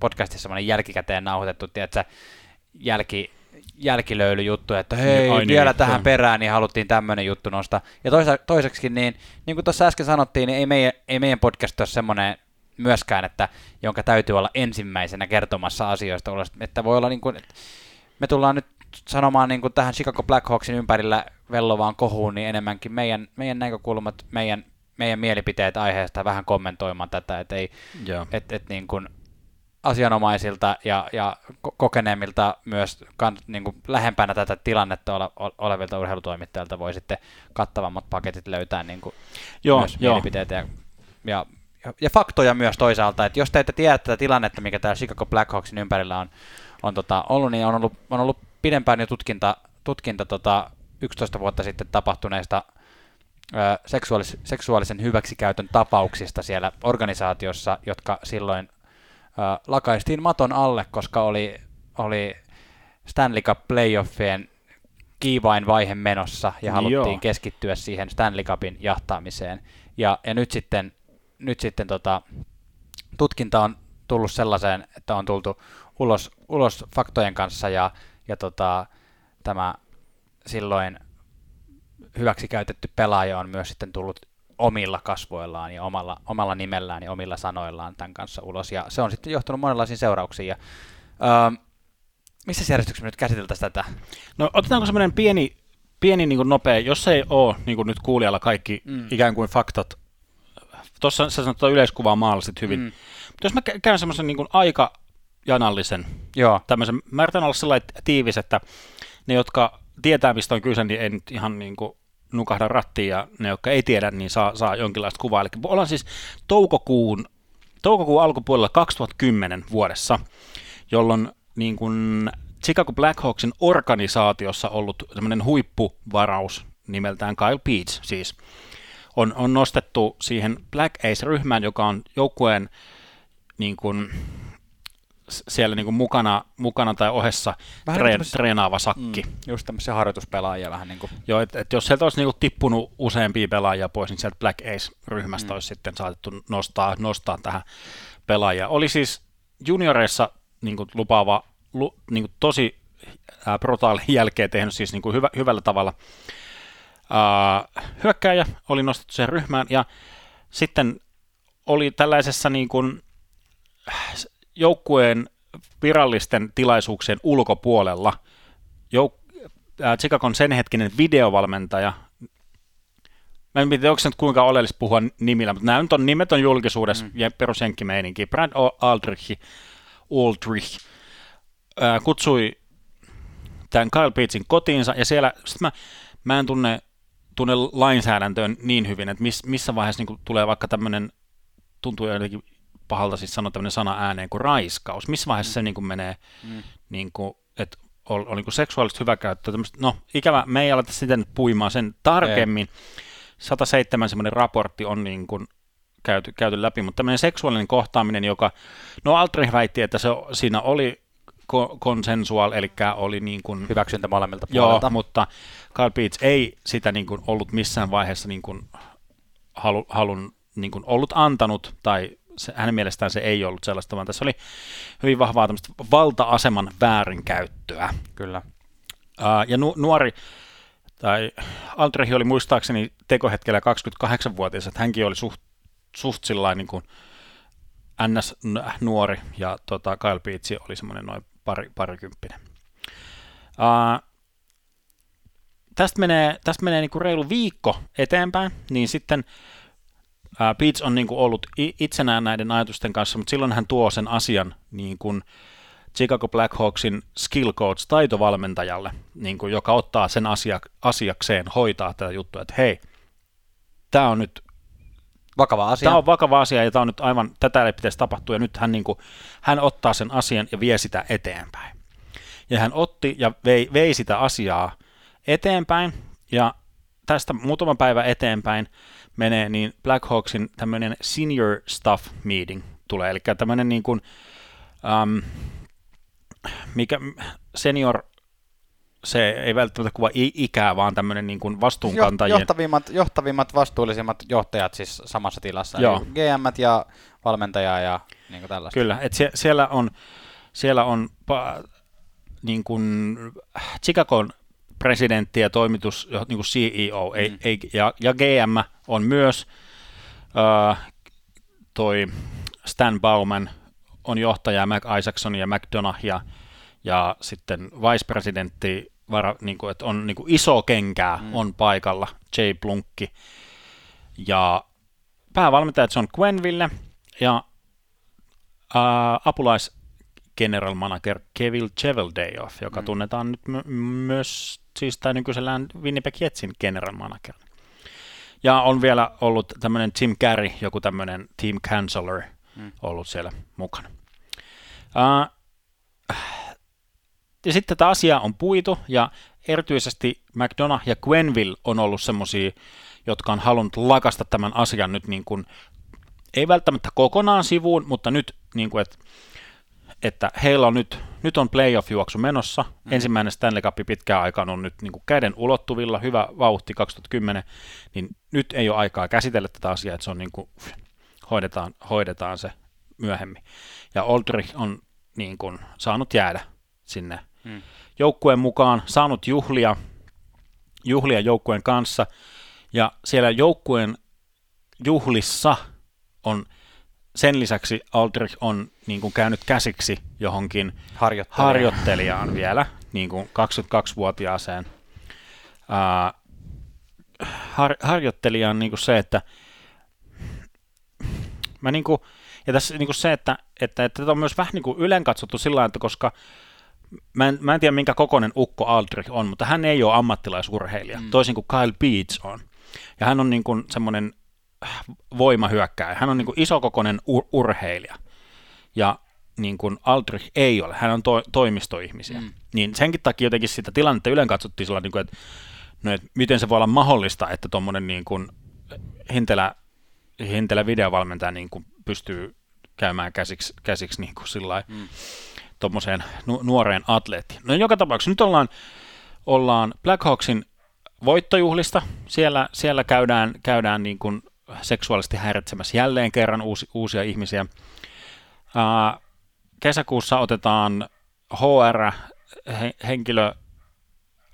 podcastissa semmoinen jälkikäteen nauhoitettu, tiedätkö, jälki, jälkilöylyjuttu, että hei, Ai vielä niin, tähän joo. perään, niin haluttiin tämmöinen juttu nostaa. Ja toisa, toiseksi, niin, niin kuin tuossa äsken sanottiin, niin ei meidän, ei meidän podcast ole semmoinen myöskään, että jonka täytyy olla ensimmäisenä kertomassa asioista, että voi olla niin kuin, me tullaan nyt sanomaan niin kuin tähän Chicago Blackhawksin ympärillä vellovaan kohuun, niin enemmänkin meidän, meidän näkökulmat, meidän, meidän mielipiteet aiheesta vähän kommentoimaan tätä, että ei, et, et niin kuin asianomaisilta ja, ja kokeneemmilta myös kan, niin kuin lähempänä tätä tilannetta ole, olevilta urheilutoimittajilta voi sitten kattavammat paketit löytää niin kuin joo, myös joo. mielipiteitä ja, ja, ja, faktoja myös toisaalta, että jos te ette tiedä tätä tilannetta, mikä täällä Chicago Blackhawksin ympärillä on, on tota, ollut, niin on ollut, on ollut pidempään jo tutkinta, tutkinta tota 11 vuotta sitten tapahtuneista ö, seksuaalis, seksuaalisen hyväksikäytön tapauksista siellä organisaatiossa, jotka silloin ö, lakaistiin maton alle, koska oli, oli Stanley Cup playoffien kiivain vaihe menossa ja haluttiin Joo. keskittyä siihen Stanley Cupin jahtaamiseen. Ja, ja nyt sitten, nyt sitten tota, tutkinta on tullut sellaiseen, että on tultu ulos, ulos faktojen kanssa ja, ja tota, tämä silloin hyväksi käytetty pelaaja on myös sitten tullut omilla kasvoillaan ja omalla, omalla nimellään ja omilla sanoillaan tämän kanssa ulos. Ja se on sitten johtanut monenlaisiin seurauksiin. Ja, öö, missä järjestyksessä me nyt käsiteltäisiin tätä? No otetaanko semmoinen pieni, pieni niin nopea, jos ei ole niin kuin nyt kuulijalla kaikki mm. ikään kuin faktat, tuossa sä sanot yleiskuvaa maalasit hyvin, mm. mutta jos mä käyn semmoisen niin aika janallisen, Joo. tämmöisen, mä yritän olla sellainen tiivis, että ne, jotka tietää, mistä on kyse, niin ei nyt ihan niin kuin nukahda rattiin, ja ne, jotka ei tiedä, niin saa, saa jonkinlaista kuvaa. Eli ollaan siis toukokuun, toukokuun alkupuolella 2010 vuodessa, jolloin niin kuin Chicago Blackhawksin organisaatiossa ollut semmoinen huippuvaraus nimeltään Kyle Peets siis, on, on nostettu siihen Black Ace-ryhmään, joka on joukkueen niin kuin, siellä niin kuin mukana, mukana tai ohessa vähän treen, niin treenaava sakki. Mm, just tämmöisiä harjoituspelaajia vähän niin kuin. Joo, että et jos sieltä olisi niin kuin tippunut useampia pelaajia pois, niin sieltä Black Ace-ryhmästä mm. olisi sitten saatettu nostaa, nostaa tähän pelaajia. Oli siis junioreissa niin kuin lupaava, lu, niin kuin tosi äh, brutaalin jälkeen tehnyt siis niin kuin hyvä, hyvällä tavalla äh, hyökkääjä, oli nostettu sen ryhmään ja sitten oli tällaisessa niin kuin, joukkueen virallisten tilaisuuksien ulkopuolella jouk- äh, Chicagon sen hetkinen videovalmentaja, Mä en tiedä, onko se nyt kuinka oleellista puhua nimillä, mutta nämä nyt on, nimet on julkisuudessa mm. ja perusjenkkimeininki. Brad Aldrich, Aldrich äh, kutsui tämän Kyle Peetsin kotiinsa, ja siellä, sit mä, mä en tunne, tunne lainsäädäntöön niin hyvin, että miss, missä vaiheessa niin tulee vaikka tämmöinen, tuntuu jotenkin pahalta siis sanoa tämmöinen sana ääneen kuin raiskaus. Missä vaiheessa mm. se niin kuin menee, mm. niin kuin, että on, on niin kuin seksuaalista hyväkäyttöä. No ikävä, me ei aleta sitten puimaan sen tarkemmin. Ei. 107 semmoinen raportti on niin kuin käyty, käyty läpi, mutta tämmöinen seksuaalinen kohtaaminen, joka, no Altrich väitti, että se, siinä oli konsensual, eli oli niin kuin... Hyväksyntä molemmilta. Joo, mutta Carl Beats ei sitä niin kuin ollut missään vaiheessa niin kuin halu, halun niin kuin ollut antanut tai se, hänen mielestään se ei ollut sellaista, vaan tässä oli hyvin vahvaa valta-aseman väärinkäyttöä. Kyllä. Uh, ja nu, nuori, tai Altrehi oli muistaakseni tekohetkellä 28-vuotias, että hänkin oli suht, suht sillain niin kuin NS-nuori, ja tota, Kyle Peetsi oli semmoinen noin pari, parikymppinen. Uh, tästä menee, tästä menee niin kuin reilu viikko eteenpäin, niin sitten Beats on niin kuin ollut itsenään näiden ajatusten kanssa, mutta silloin hän tuo sen asian niin kuin Chicago Blackhawksin skill coach taitovalmentajalle, niin kuin, joka ottaa sen asia, asiakseen hoitaa tätä juttua, että hei, tämä on nyt vakava asia. Tämä on vakava asia ja tämä on nyt aivan, tätä ei pitäisi tapahtua ja nyt hän, niin kuin, hän ottaa sen asian ja vie sitä eteenpäin. Ja hän otti ja vei, vei sitä asiaa eteenpäin ja tästä muutama päivä eteenpäin menee, niin Black Hawksin tämmöinen senior staff meeting tulee, eli tämmöinen niin kuin, um, mikä, senior se ei välttämättä kuva ikää, vaan tämmöinen niin kuin vastuunkantajien... Johtavimmat, johtavimmat, vastuullisimmat johtajat siis samassa tilassa. Joo. GM ja valmentaja ja niin kuin tällaista. Kyllä, että sie, siellä on, siellä on pa, niin kuin Chicagon presidentti ja toimitus, niin kuin CEO, ei, mm. ei, ja, ja GM on myös uh, toi Stan Bauman on johtaja Mac Isaacson ja McDonough ja, ja sitten vice-presidentti, vara, niin kuin, että on niin kuin iso kenkää mm. on paikalla, Jay Blunkki. Ja päävalmentaja John Quenville ja ää, apulais general manager Kevin Cheveldayoff, joka mm. tunnetaan nyt m- myös siis tai nykyisellään Winnipeg Jetsin general manager. Ja on vielä ollut tämmöinen Tim Carey, joku tämmöinen team counselor, mm. ollut siellä mukana. Uh, ja sitten tätä asiaa on puitu, ja erityisesti McDonough ja Gwenville on ollut semmoisia, jotka on halunnut lakasta tämän asian nyt niin kuin, ei välttämättä kokonaan sivuun, mutta nyt, niin kuin, että, että heillä on nyt, nyt on playoff-juoksu menossa. Mm. Ensimmäinen Stanley Cup pitkään aikaan on nyt niin kuin käden ulottuvilla, hyvä vauhti 2010, niin nyt ei ole aikaa käsitellä tätä asiaa, että se on niin kuin, hoidetaan, hoidetaan se myöhemmin. Ja Oldrich on niin kuin, saanut jäädä sinne hmm. joukkueen mukaan, saanut juhlia, juhlia joukkueen kanssa, ja siellä joukkueen juhlissa on sen lisäksi Aldrich on niin kuin käynyt käsiksi johonkin Harjoittelija. harjoittelijaan vielä, niin kuin 22-vuotiaaseen. Uh, har, harjoittelijaan niin kuin se, että mä niin kuin, ja tässä niin kuin se, että, että, että tätä on myös vähän niin kuin ylen katsottu sillä että koska mä en, mä en tiedä minkä kokoinen ukko Aldrich on, mutta hän ei ole ammattilaisurheilija, mm. toisin kuin Kyle Beats on. Ja hän on niin kuin semmoinen voimahyökkääjä. Hän on niin kuin isokokoinen ur- urheilija. Ja niin kuin Aldrich ei ole, hän on to- toimistoihmisiä. Mm. Niin senkin takia jotenkin sitä tilannetta ylen katsottiin sillä niin kuin, että, no, että miten se voi olla mahdollista, että tuommoinen niin kuin hintelä, hintelä videovalmentaja niin kuin pystyy käymään käsiksi, käsiksi niin kuin sillai, mm. tuommoiseen nu- nuoreen atleettiin. No joka tapauksessa nyt ollaan, ollaan Blackhawksin voittojuhlista. Siellä, siellä käydään, käydään niin kuin seksuaalisesti häiritsemässä jälleen kerran uusi, uusia ihmisiä. Ää, kesäkuussa otetaan HR, he, henkilö,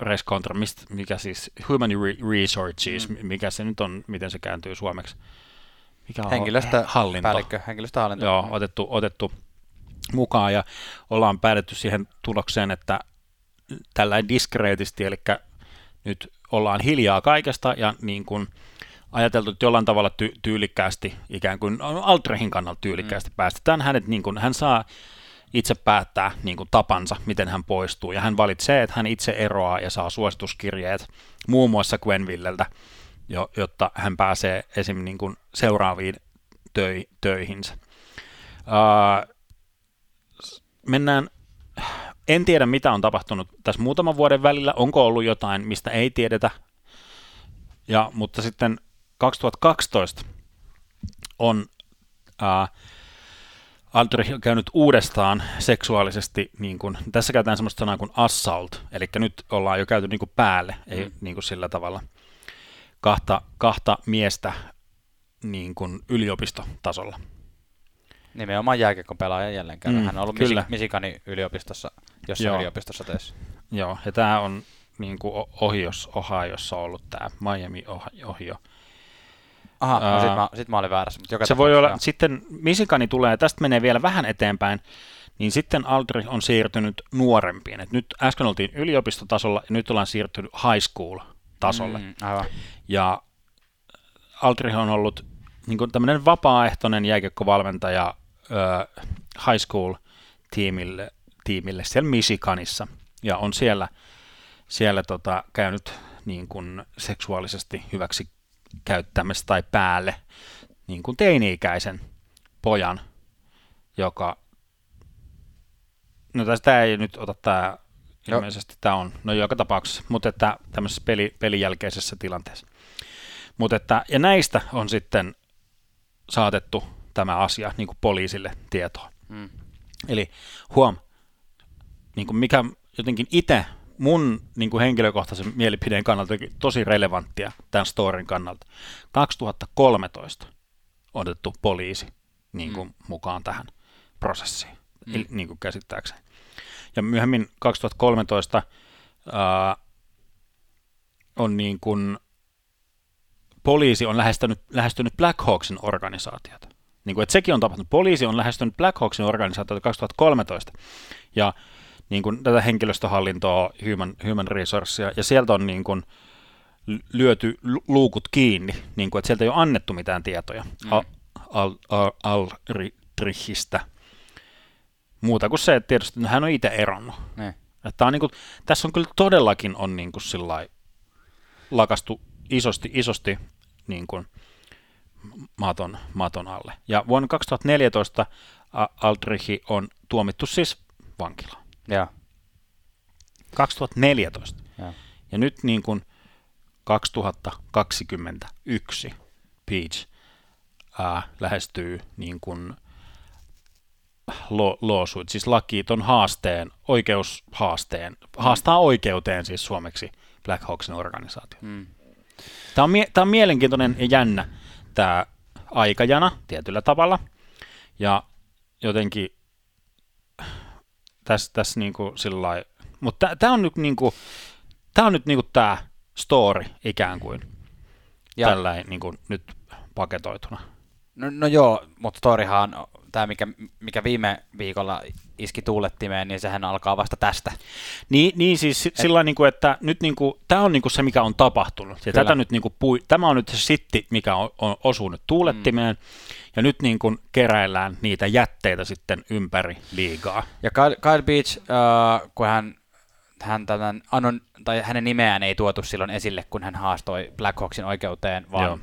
Rescontra, mikä siis Human Resources, mm. mikä se nyt on, miten se kääntyy suomeksi? mikä on henkilöstöhallinto. Päällikkö, henkilöstöhallinto. Joo, otettu, otettu mukaan ja ollaan päädytty siihen tulokseen, että tällä diskreetisti, eli nyt ollaan hiljaa kaikesta ja niin kuin ajateltu, että jollain tavalla ty- tyylikkäästi, ikään kuin Altrehin kannalta tyylikkäästi mm. päästetään hänet, niin kuin, hän saa itse päättää niin kuin tapansa, miten hän poistuu, ja hän valitsee, että hän itse eroaa ja saa suosituskirjeet muun muassa Gwenvilleltä, jo, jotta hän pääsee esim. Niin kuin seuraaviin töi, töihinsä. Uh, mennään, en tiedä mitä on tapahtunut tässä muutaman vuoden välillä, onko ollut jotain, mistä ei tiedetä, ja, mutta sitten 2012 on uh, Aldrich on käynyt uudestaan seksuaalisesti, niin kuin, tässä käytetään sellaista sanaa kuin assault, eli nyt ollaan jo käyty niin kuin päälle, mm. ei niin kuin sillä tavalla – kahta, kahta miestä niin kuin yliopistotasolla. Nimenomaan jääkiekon pelaaja jälleen kerran. Mm, Hän on ollut kyllä. Michiganin yliopistossa, jossain Joo. yliopistossa töissä. Joo, ja tämä on niin kuin Ohios, Ohiossa ollut tämä Miami, Ohio. Aha, uh, no sit, mä, sit mä olin väärässä. Mutta joka se voi olla, sitten Michigani tulee, tästä menee vielä vähän eteenpäin, niin sitten Aldrich on siirtynyt nuorempiin. Et nyt äsken oltiin yliopistotasolla, ja nyt ollaan siirtynyt high school tasolle. Mm, aivan. Ja Altrich on ollut niin kuin tämmöinen vapaaehtoinen jääkiekkovalmentaja äh, high school tiimille, tiimille siellä Michiganissa ja on siellä, siellä tota, käynyt niin kuin seksuaalisesti hyväksi käyttämässä tai päälle niin kuin teini-ikäisen pojan, joka no tästä ei nyt ota tämä Ilmeisesti tämä on, no joka tapauksessa, mutta että tämmöisessä peli, pelin jälkeisessä tilanteessa. Mutta että, ja näistä on sitten saatettu tämä asia niin kuin poliisille tietoa. Mm. Eli huom, niin kuin mikä jotenkin itse mun niin kuin henkilökohtaisen mielipideen kannalta tosi relevanttia tämän storin kannalta. 2013 on otettu poliisi niin kuin, mm. mukaan tähän prosessiin, mm. niin kuin käsittääkseni. Ja myöhemmin 2013 ää, on niin kuin, poliisi on lähestynyt, lähestynyt Black Hawksin organisaatiota. Niin kuin, että sekin on tapahtunut. Poliisi on lähestynyt Black Hawksin organisaatiota 2013. Ja niin kuin, tätä henkilöstöhallintoa, human, human resourcea, ja sieltä on niin kuin, lyöty luukut kiinni, niin kuin, että sieltä ei ole annettu mitään tietoja mm. Alrichistä. Al, al, Muuta kuin se, että tietysti hän on itse eronnut. Ne. Että on niin kuin, tässä on kyllä todellakin on niin kuin lakastu isosti, isosti niin kuin maton, maton alle. Ja vuonna 2014 Aldrichi on tuomittu siis vankilaan. Ja. 2014. Ja, ja nyt niin kuin 2021 Peach ää, lähestyy niin kuin lo, loosuit, siis laki ton haasteen, oikeushaasteen, haastaa oikeuteen siis suomeksi Black Hawksin organisaatio. Mm. Tämä on, tämä on mielenkiintoinen ja jännä tämä aikajana tietyllä tavalla. Ja jotenkin tässä, tässä niin kuin sillä mutta tämä on nyt niin kuin, tämä on nyt niin kuin tämä story ikään kuin ja. tällä niin kuin nyt paketoituna. No, no joo, mutta storyhan tämä, mikä, mikä viime viikolla iski tuulettimeen, niin sehän alkaa vasta tästä. Niin, niin siis Et, sillä niin kuin, että nyt niin kuin, tämä on niin kuin se, mikä on tapahtunut. Ja tätä nyt niin kuin, pui, tämä on nyt se sitti, mikä on, on osunut tuulettimeen. Mm. Ja nyt niin kuin keräillään niitä jätteitä sitten ympäri liigaa. Ja Kyle, Kyle Beach, uh, kun hän, hän tämän anon, tai hänen nimeään ei tuotu silloin esille, kun hän haastoi Black Hawksin oikeuteen, vaan Joo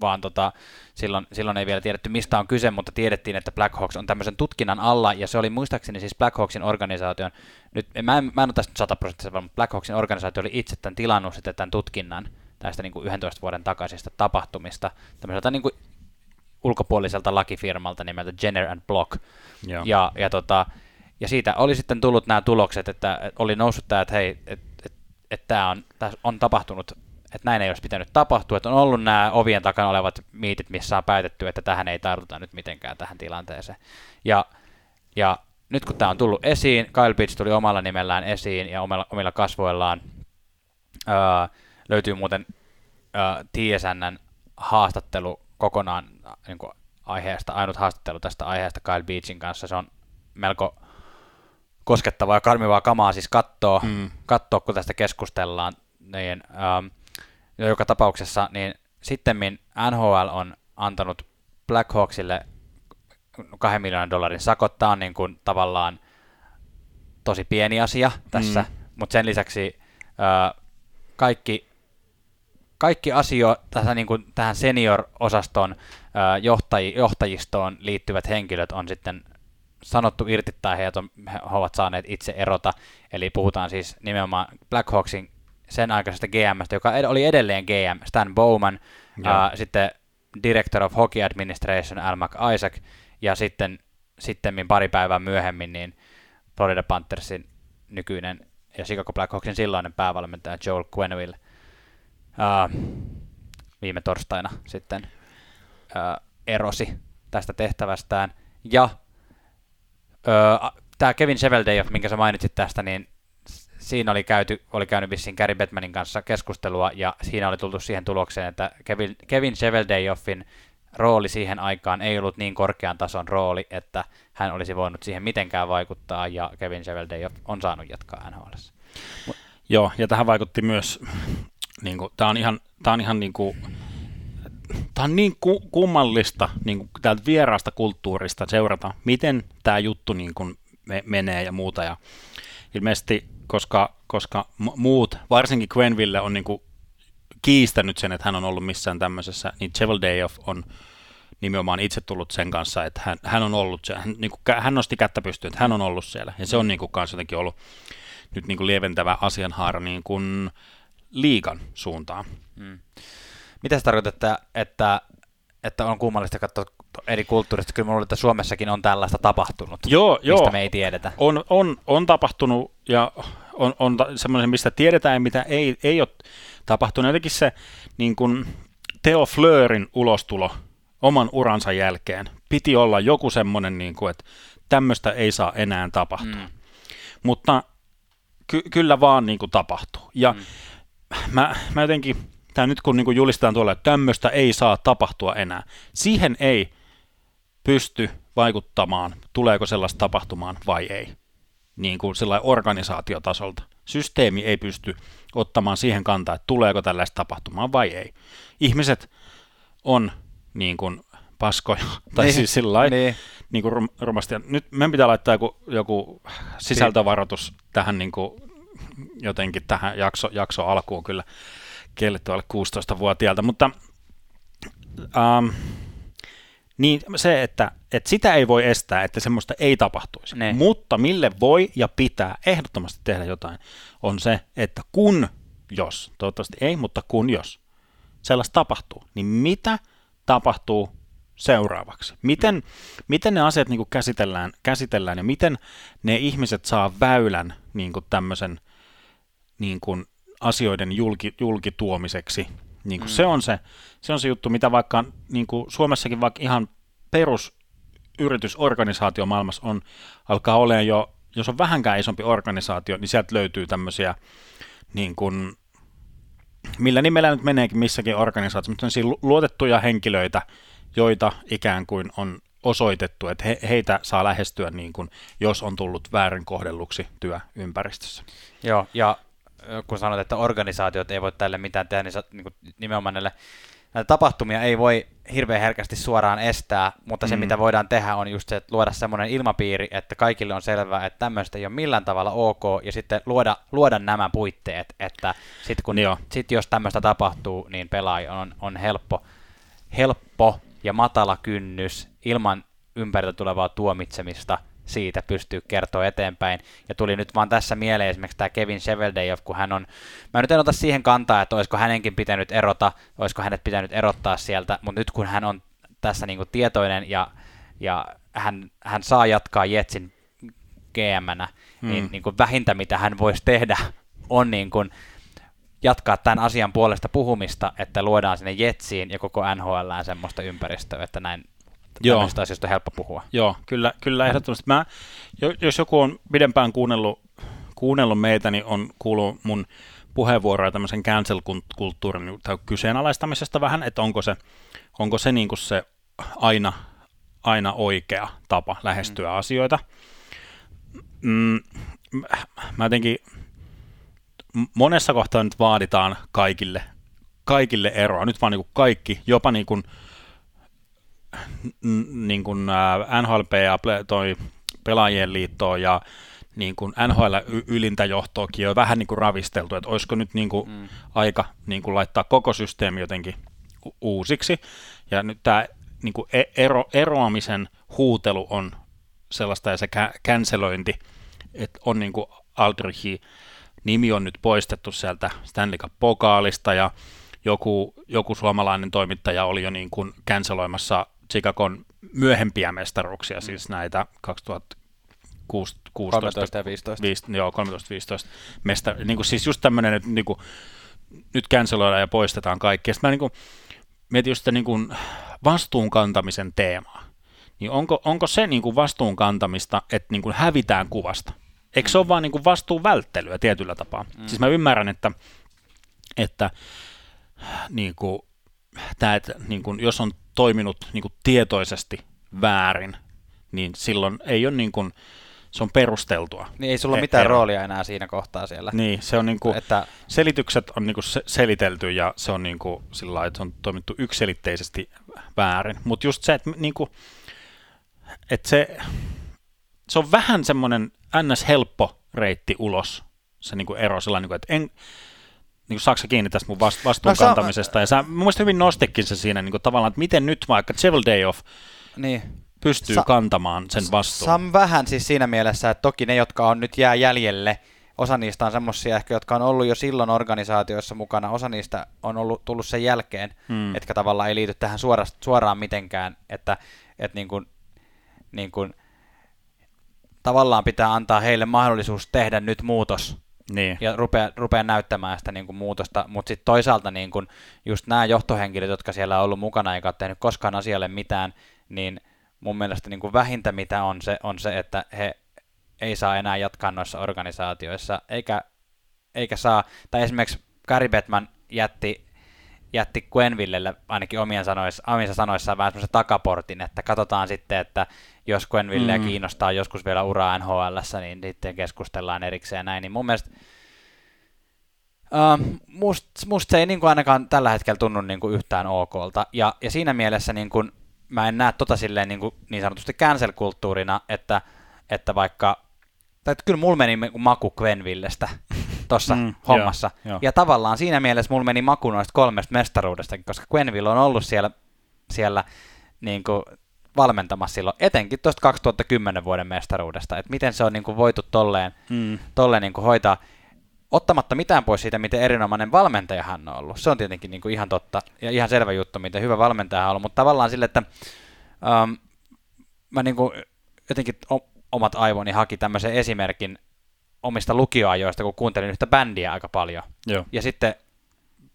vaan tota, silloin, silloin ei vielä tiedetty mistä on kyse, mutta tiedettiin, että Black Hawks on tämmöisen tutkinnan alla, ja se oli muistaakseni siis Black Hawksin organisaation, nyt mä en, mä en ole tästä 100 prosenttia, mutta Black Hawksin organisaatio oli itse tämän tilannut sitten tämän tutkinnan tästä niin kuin 11 vuoden takaisista tapahtumista, tämmöiseltä niin kuin ulkopuoliselta lakifirmalta nimeltä Jenner and Block. Joo. Ja, ja, tota, ja siitä oli sitten tullut nämä tulokset, että oli noussut tämä, että hei, että et, et tämä on, on tapahtunut että näin ei olisi pitänyt tapahtua, että on ollut nämä ovien takana olevat miitit, missä on päätetty, että tähän ei tartuta nyt mitenkään tähän tilanteeseen. Ja, ja nyt kun tämä on tullut esiin, Kyle Pitts tuli omalla nimellään esiin ja omilla, omilla kasvoillaan, öö, löytyy muuten öö, TSNn haastattelu kokonaan niin kuin aiheesta, ainut haastattelu tästä aiheesta Kyle Beachin kanssa, se on melko koskettavaa ja karmivaa kamaa siis katsoa, mm. katsoa kun tästä keskustellaan, niin ähm, ja joka tapauksessa, niin sittemmin NHL on antanut Black Hawksille kahden miljoonan dollarin sakot. Tämä on niin kuin tavallaan tosi pieni asia tässä, mm. mutta sen lisäksi äh, kaikki, kaikki asio tässä niin kuin tähän senior-osaston äh, johtaj, johtajistoon liittyvät henkilöt on sitten sanottu irti tai he, on, he ovat saaneet itse erota. Eli puhutaan siis nimenomaan Black Hawksin sen aikaisesta GMstä, joka oli edelleen GM, Stan Bowman, uh, sitten Director of Hockey Administration Al McIsaac, ja sitten sitten pari päivää myöhemmin niin Florida Panthersin nykyinen ja Chicago Blackhawksin silloinen päävalmentaja Joel Quenneville uh, viime torstaina sitten uh, erosi tästä tehtävästään. Ja uh, tämä Kevin Sheveldayoff, minkä sä mainitsit tästä, niin siinä oli, käyty, oli käynyt vissiin Gary Batmanin kanssa keskustelua, ja siinä oli tultu siihen tulokseen, että Kevin, Kevin Sheveldayoffin rooli siihen aikaan ei ollut niin korkean tason rooli, että hän olisi voinut siihen mitenkään vaikuttaa, ja Kevin Sheveldayoff on saanut jatkaa NHL. Joo, ja tähän vaikutti myös, niin kuin, tämä on ihan, tämä on ihan niin kuin, tämä on niin ku, kummallista niin kuin täältä vieraasta kulttuurista seurata, miten tämä juttu niin kuin me, menee ja muuta, ja ilmeisesti koska, koska muut, varsinkin Quenville on niin kuin kiistänyt sen, että hän on ollut missään tämmöisessä, niin Cheveldayoff on nimenomaan itse tullut sen kanssa, että hän, hän on ollut hän, niin kuin, hän nosti kättä pystyyn, että hän on ollut siellä, ja se on niin kuin, jotenkin ollut nyt niin kuin lieventävä asianhaara niin kuin liikan suuntaan. Mm. Mitä se tarkoittaa, että, että, että on kummallista katsoa eri kulttuurista. Kyllä minulla että Suomessakin on tällaista tapahtunut, joo, mistä joo. me ei tiedetä. On, on, on tapahtunut ja on, on semmoinen, mistä tiedetään ja mitä ei, ei ole tapahtunut. Jotenkin se niin kuin Theo Fleurin ulostulo oman uransa jälkeen piti olla joku semmoinen, niin kuin, että tämmöistä ei saa enää tapahtua. Mm. Mutta ky- kyllä vaan niin kuin tapahtuu. Ja mm. mä, mä jotenkin, tämä nyt kun niin kuin julistetaan tuolla, että tämmöistä ei saa tapahtua enää, siihen ei pysty vaikuttamaan, tuleeko sellaista tapahtumaan vai ei, niin kuin sellainen organisaatiotasolta. Systeemi ei pysty ottamaan siihen kantaa, että tuleeko tällaista tapahtumaan vai ei. Ihmiset on niin kuin paskoja, tai niin, siis sillä niin. niin kuin rumasti. Nyt meidän pitää laittaa joku, joku sisältövaroitus tähän niin kuin, jotenkin tähän jakso, jakso alkuun kyllä kielletty alle 16-vuotiaalta, mutta ähm, niin se, että, että sitä ei voi estää, että semmoista ei tapahtuisi. Ne. Mutta mille voi ja pitää ehdottomasti tehdä jotain, on se, että kun jos, toivottavasti ei, mutta kun jos sellaista tapahtuu, niin mitä tapahtuu seuraavaksi? Miten, miten ne asiat niin kuin käsitellään, käsitellään ja miten ne ihmiset saa väylän niin kuin tämmöisen niin kuin asioiden julki, julkituomiseksi? Niin kuin mm. se, on se, se on se juttu, mitä vaikka niin kuin Suomessakin vaikka ihan perus yritysorganisaatio maailmassa on, alkaa olemaan jo, jos on vähänkään isompi organisaatio, niin sieltä löytyy tämmöisiä niin kuin, millä nimellä nyt meneekin missäkin organisaatiossa, mutta luotettuja henkilöitä, joita ikään kuin on osoitettu, että he, heitä saa lähestyä niin kuin, jos on tullut väärin kohdelluksi työympäristössä. Joo, ja kun sanot, että organisaatiot ei voi tälle mitään tehdä, niin, niin kuin nimenomaan näille näitä tapahtumia ei voi hirveän herkästi suoraan estää, mutta se mm. mitä voidaan tehdä on just se, että luoda semmoinen ilmapiiri, että kaikille on selvää, että tämmöistä ei ole millään tavalla ok, ja sitten luoda, luoda nämä puitteet, että sit kun, sit jos tämmöistä tapahtuu, niin pelaaja on, on helppo, helppo ja matala kynnys ilman ympäriltä tulevaa tuomitsemista siitä pystyy kertoa eteenpäin. Ja tuli nyt vaan tässä mieleen esimerkiksi tämä Kevin Sheveldayoff, kun hän on, mä nyt en ota siihen kantaa, että olisiko hänenkin pitänyt erota, olisiko hänet pitänyt erottaa sieltä, mutta nyt kun hän on tässä niin kuin tietoinen ja, ja hän, hän saa jatkaa Jetsin GM-nä, niin, mm. niin kuin vähintä mitä hän voisi tehdä on niin kuin jatkaa tämän asian puolesta puhumista, että luodaan sinne Jetsiin ja koko NHLään semmoista ympäristöä, että näin Joo. asioista on helppo puhua. Joo, kyllä, kyllä ehdottomasti. Mä, jos joku on pidempään kuunnellut, kuunnellut meitä, niin on kuullut mun puheenvuoroja tämmöisen cancel-kulttuurin tai kyseenalaistamisesta vähän, että onko se, onko se, niin kuin se aina, aina oikea tapa lähestyä mm. asioita. Mm, mä jotenkin monessa kohtaa nyt vaaditaan kaikille, kaikille eroa. Nyt vaan niin kuin kaikki, jopa niin kuin, niin kuin NHLP ja toi pelaajien liitto ja niin kuin NHL ylintä johtoakin on vähän niin kuin ravisteltu, että olisiko nyt niin kuin mm. aika niin kuin laittaa koko systeemi jotenkin uusiksi. Ja nyt tämä niin kuin e-, ero, eroamisen huutelu on sellaista ja se cancelointi, että on niin kuin Aldrichi nimi on nyt poistettu sieltä Stanley Cup-pokaalista ja joku, joku suomalainen toimittaja oli jo niin kuin canceloimassa Chicagon myöhempiä mestaruuksia, mm. siis näitä 2016 13 ja 15. 5, joo, 13-15 mesta, niin kuin siis just tämmöinen, että niin kuin, nyt canceloidaan ja poistetaan kaikki. Sitten mä niin kuin, mietin just sitä niin kuin vastuun kantamisen teemaa. Niin onko, onko se niin kuin vastuun kantamista, että niin kuin hävitään kuvasta? Eikö se ole vaan niin kuin vastuun välttelyä tietyllä tapaa? Mm. Siis mä ymmärrän, että, että niin kuin, tämä, että niin kuin, jos on toiminut niin kuin tietoisesti väärin, niin silloin ei ole niin kuin, se on perusteltua. Niin ei sulla ole mitään ero. roolia enää siinä kohtaa siellä. Niin, se on niin kuin, että... selitykset on niin kuin selitelty ja se on niin kuin sillä lailla, että se on toimittu ykselitteisesti väärin. Mutta just se, että, niin kuin, että se, se on vähän semmoinen ns. helppo reitti ulos, se niin kuin ero sellainen, että en, niin kuin saako kiinni tästä mun vastuun no, kantamisesta, ja sä mun mielestä hyvin nostikin se siinä niin kuin tavallaan, että miten nyt vaikka Chevel Day Off niin. pystyy Sa- kantamaan sen vastuun. Sam vähän siis siinä mielessä, että toki ne, jotka on nyt jää jäljelle, osa niistä on semmoisia ehkä, jotka on ollut jo silloin organisaatioissa mukana, osa niistä on ollut, tullut sen jälkeen, hmm. etkä tavallaan ei liity tähän suoraan, suoraan mitenkään, että, että niin kuin, niin kuin, tavallaan pitää antaa heille mahdollisuus tehdä nyt muutos Niin. ja rupeaa, rupeaa näyttämään sitä niin kuin muutosta, mutta sitten toisaalta niin kuin just nämä johtohenkilöt, jotka siellä on ollut mukana eikä ole tehnyt koskaan asialle mitään, niin mun mielestä niin kuin vähintä mitä on se, on se, että he ei saa enää jatkaa noissa organisaatioissa, eikä, eikä saa, tai esimerkiksi Gary Bettman jätti, jätti Quenvillelle ainakin omien sanoissa, omissa sanoissaan vähän semmoisen takaportin, että katsotaan sitten, että jos Quenville mm. kiinnostaa joskus vielä uraa NHL, niin sitten keskustellaan erikseen ja näin, niin mun mielestä Uh, must, must se ei niin kuin ainakaan tällä hetkellä tunnu niin kuin yhtään okolta. Ja, ja siinä mielessä niin kuin, mä en näe tota silleen niin, kuin, niin sanotusti cancel-kulttuurina, että, että vaikka, tai että kyllä mulla meni maku Quenvillestä tuossa mm, hommassa. Joo, joo. Ja tavallaan siinä mielessä mulla meni maku noista kolmesta mestaruudesta, koska Quenville on ollut siellä, siellä niin kuin valmentamassa silloin, etenkin tuosta 2010 vuoden mestaruudesta, että miten se on niin kuin voitu tolleen, mm. tolleen niin kuin hoitaa, ottamatta mitään pois siitä, miten erinomainen valmentaja hän on ollut. Se on tietenkin niin kuin ihan totta ja ihan selvä juttu, miten hyvä valmentaja hän on ollut, mutta tavallaan sille, että um, mä niin kuin jotenkin omat aivoni haki tämmöisen esimerkin omista lukioajoista, kun kuuntelin yhtä bändiä aika paljon. Joo. Ja sitten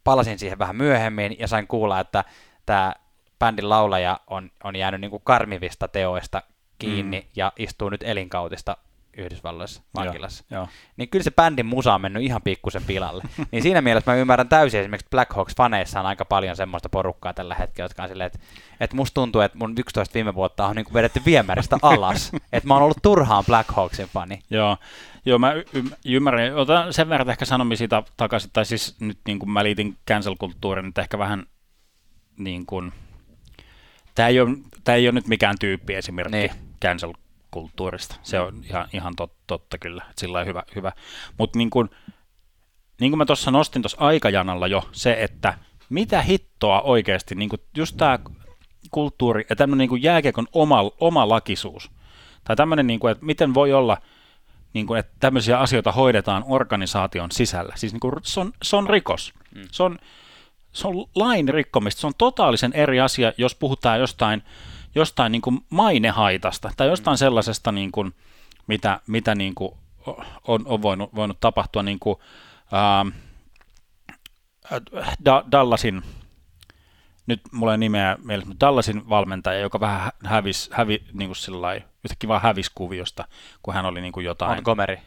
palasin siihen vähän myöhemmin ja sain kuulla, että tämä bändin laulaja on, on jäänyt niin kuin karmivista teoista kiinni mm. ja istuu nyt elinkautista Yhdysvalloissa vankilassa. Joo, joo. Niin kyllä se bändin musa on mennyt ihan pikkusen pilalle. niin siinä mielessä mä ymmärrän täysin, esimerkiksi Black Hawks-faneissa on aika paljon semmoista porukkaa tällä hetkellä, jotka on silleen, että, että musta tuntuu, että mun 11 viime vuotta on niin kuin vedetty viemäristä alas. että mä oon ollut turhaan Black Hawksin fani. Joo, Joo, mä y- ymmärrän. Otan sen verran ehkä sanomisia takaisin, tai siis nyt niin kuin mä liitin cancel-kulttuurin nyt ehkä vähän niin kuin, tämä ei ole, tämä ei ole nyt mikään tyyppi esimerkki niin. cancel-kulttuurista. Se on ihan, ihan tot, totta kyllä, että sillä on hyvä. hyvä. Mutta niin kuin, niin kuin mä tuossa nostin tuossa aikajanalla jo se, että mitä hittoa oikeasti, niin kuin just tämä kulttuuri ja tämmöinen niin jääkiekon oma, oma lakisuus, tai tämmöinen, niin kuin, että miten voi olla – niin kuin, että tämmöisiä asioita hoidetaan organisaation sisällä. Siis niin kuin, se, on, se on rikos. Mm. Se, on, se on lain rikkomista. Se on totaalisen eri asia, jos puhutaan jostain, jostain niin kuin mainehaitasta tai jostain mm. sellaisesta, niin kuin, mitä, mitä niin kuin on, on voinut, voinut tapahtua niin kuin, ää, da, Dallasin nyt mulla ei nimeä mielessä, mutta Dallasin valmentaja, joka vähän hävisi, hävi, niin kuin sillai, yhtäkkiä vaan hävisi kuviosta, kun hän oli niin kuin jotain. Montgomery.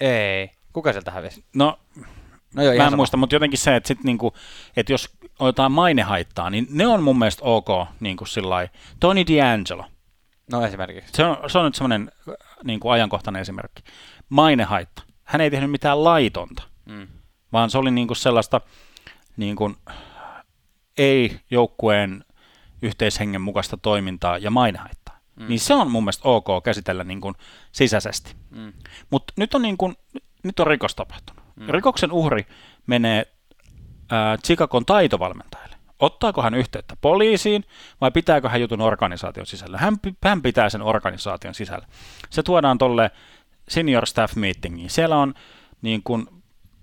Ei. Kuka sieltä hävisi? No, no joo, mä en sama. muista, mutta jotenkin se, että, sit niin kuin, että jos otetaan mainehaittaa, niin ne on mun mielestä ok, niin kuin sillai. Tony D'Angelo. No esimerkiksi. Se on, se on nyt semmoinen niin kuin ajankohtainen esimerkki. Mainehaitta. Hän ei tehnyt mitään laitonta, mm. vaan se oli niin kuin sellaista, niin kuin, ei joukkueen yhteishengen mukaista toimintaa ja mainehaittaa. Mm. Niin se on mun mielestä ok käsitellä niin kuin sisäisesti. Mm. Mutta nyt on, niin kuin, nyt on rikos tapahtunut. Mm. Rikoksen uhri menee äh, Chicagon taitovalmentajalle. Ottaako hän yhteyttä poliisiin vai pitääkö hän jutun organisaation sisällä? Hän, hän pitää sen organisaation sisällä. Se tuodaan tolle senior staff meetingiin. Siellä on niin kuin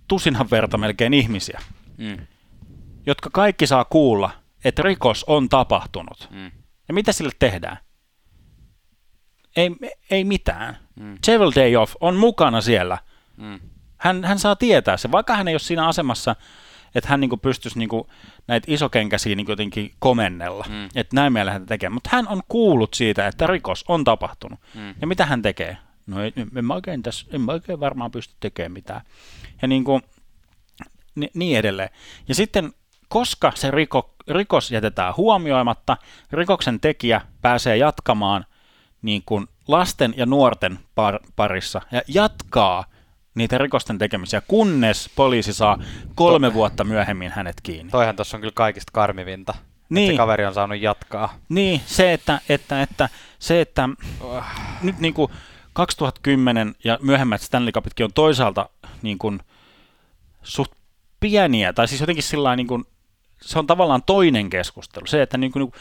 tusinhan verta melkein ihmisiä. Mm jotka kaikki saa kuulla, että rikos on tapahtunut. Mm. Ja mitä sille tehdään? Ei, ei mitään. Mm. Chevel Day Off on mukana siellä. Mm. Hän, hän saa tietää se, vaikka hän ei ole siinä asemassa, että hän niinku pystyisi niinku näitä isokenkäisiä niinku jotenkin komennella, mm. että näin meillä hän tekee. Mutta hän on kuullut siitä, että rikos on tapahtunut. Mm. Ja mitä hän tekee? No en, en, mä oikein tässä, en mä oikein varmaan pysty tekemään mitään. Ja niinku, ni, niin edelleen. Ja sitten koska se riko, rikos jätetään huomioimatta, rikoksen tekijä pääsee jatkamaan niin kuin lasten ja nuorten par, parissa ja jatkaa niitä rikosten tekemisiä, kunnes poliisi saa kolme vuotta myöhemmin hänet kiinni. Toihan tuossa on kyllä kaikista karmivinta, niin. että kaveri on saanut jatkaa. Niin, se, että, että, että, se, että uh. nyt niin kuin 2010 ja myöhemmät Stanley Cupitkin on toisaalta niin kuin suht pieniä, tai siis jotenkin sillä niin kuin se on tavallaan toinen keskustelu. Se, että niin kuin,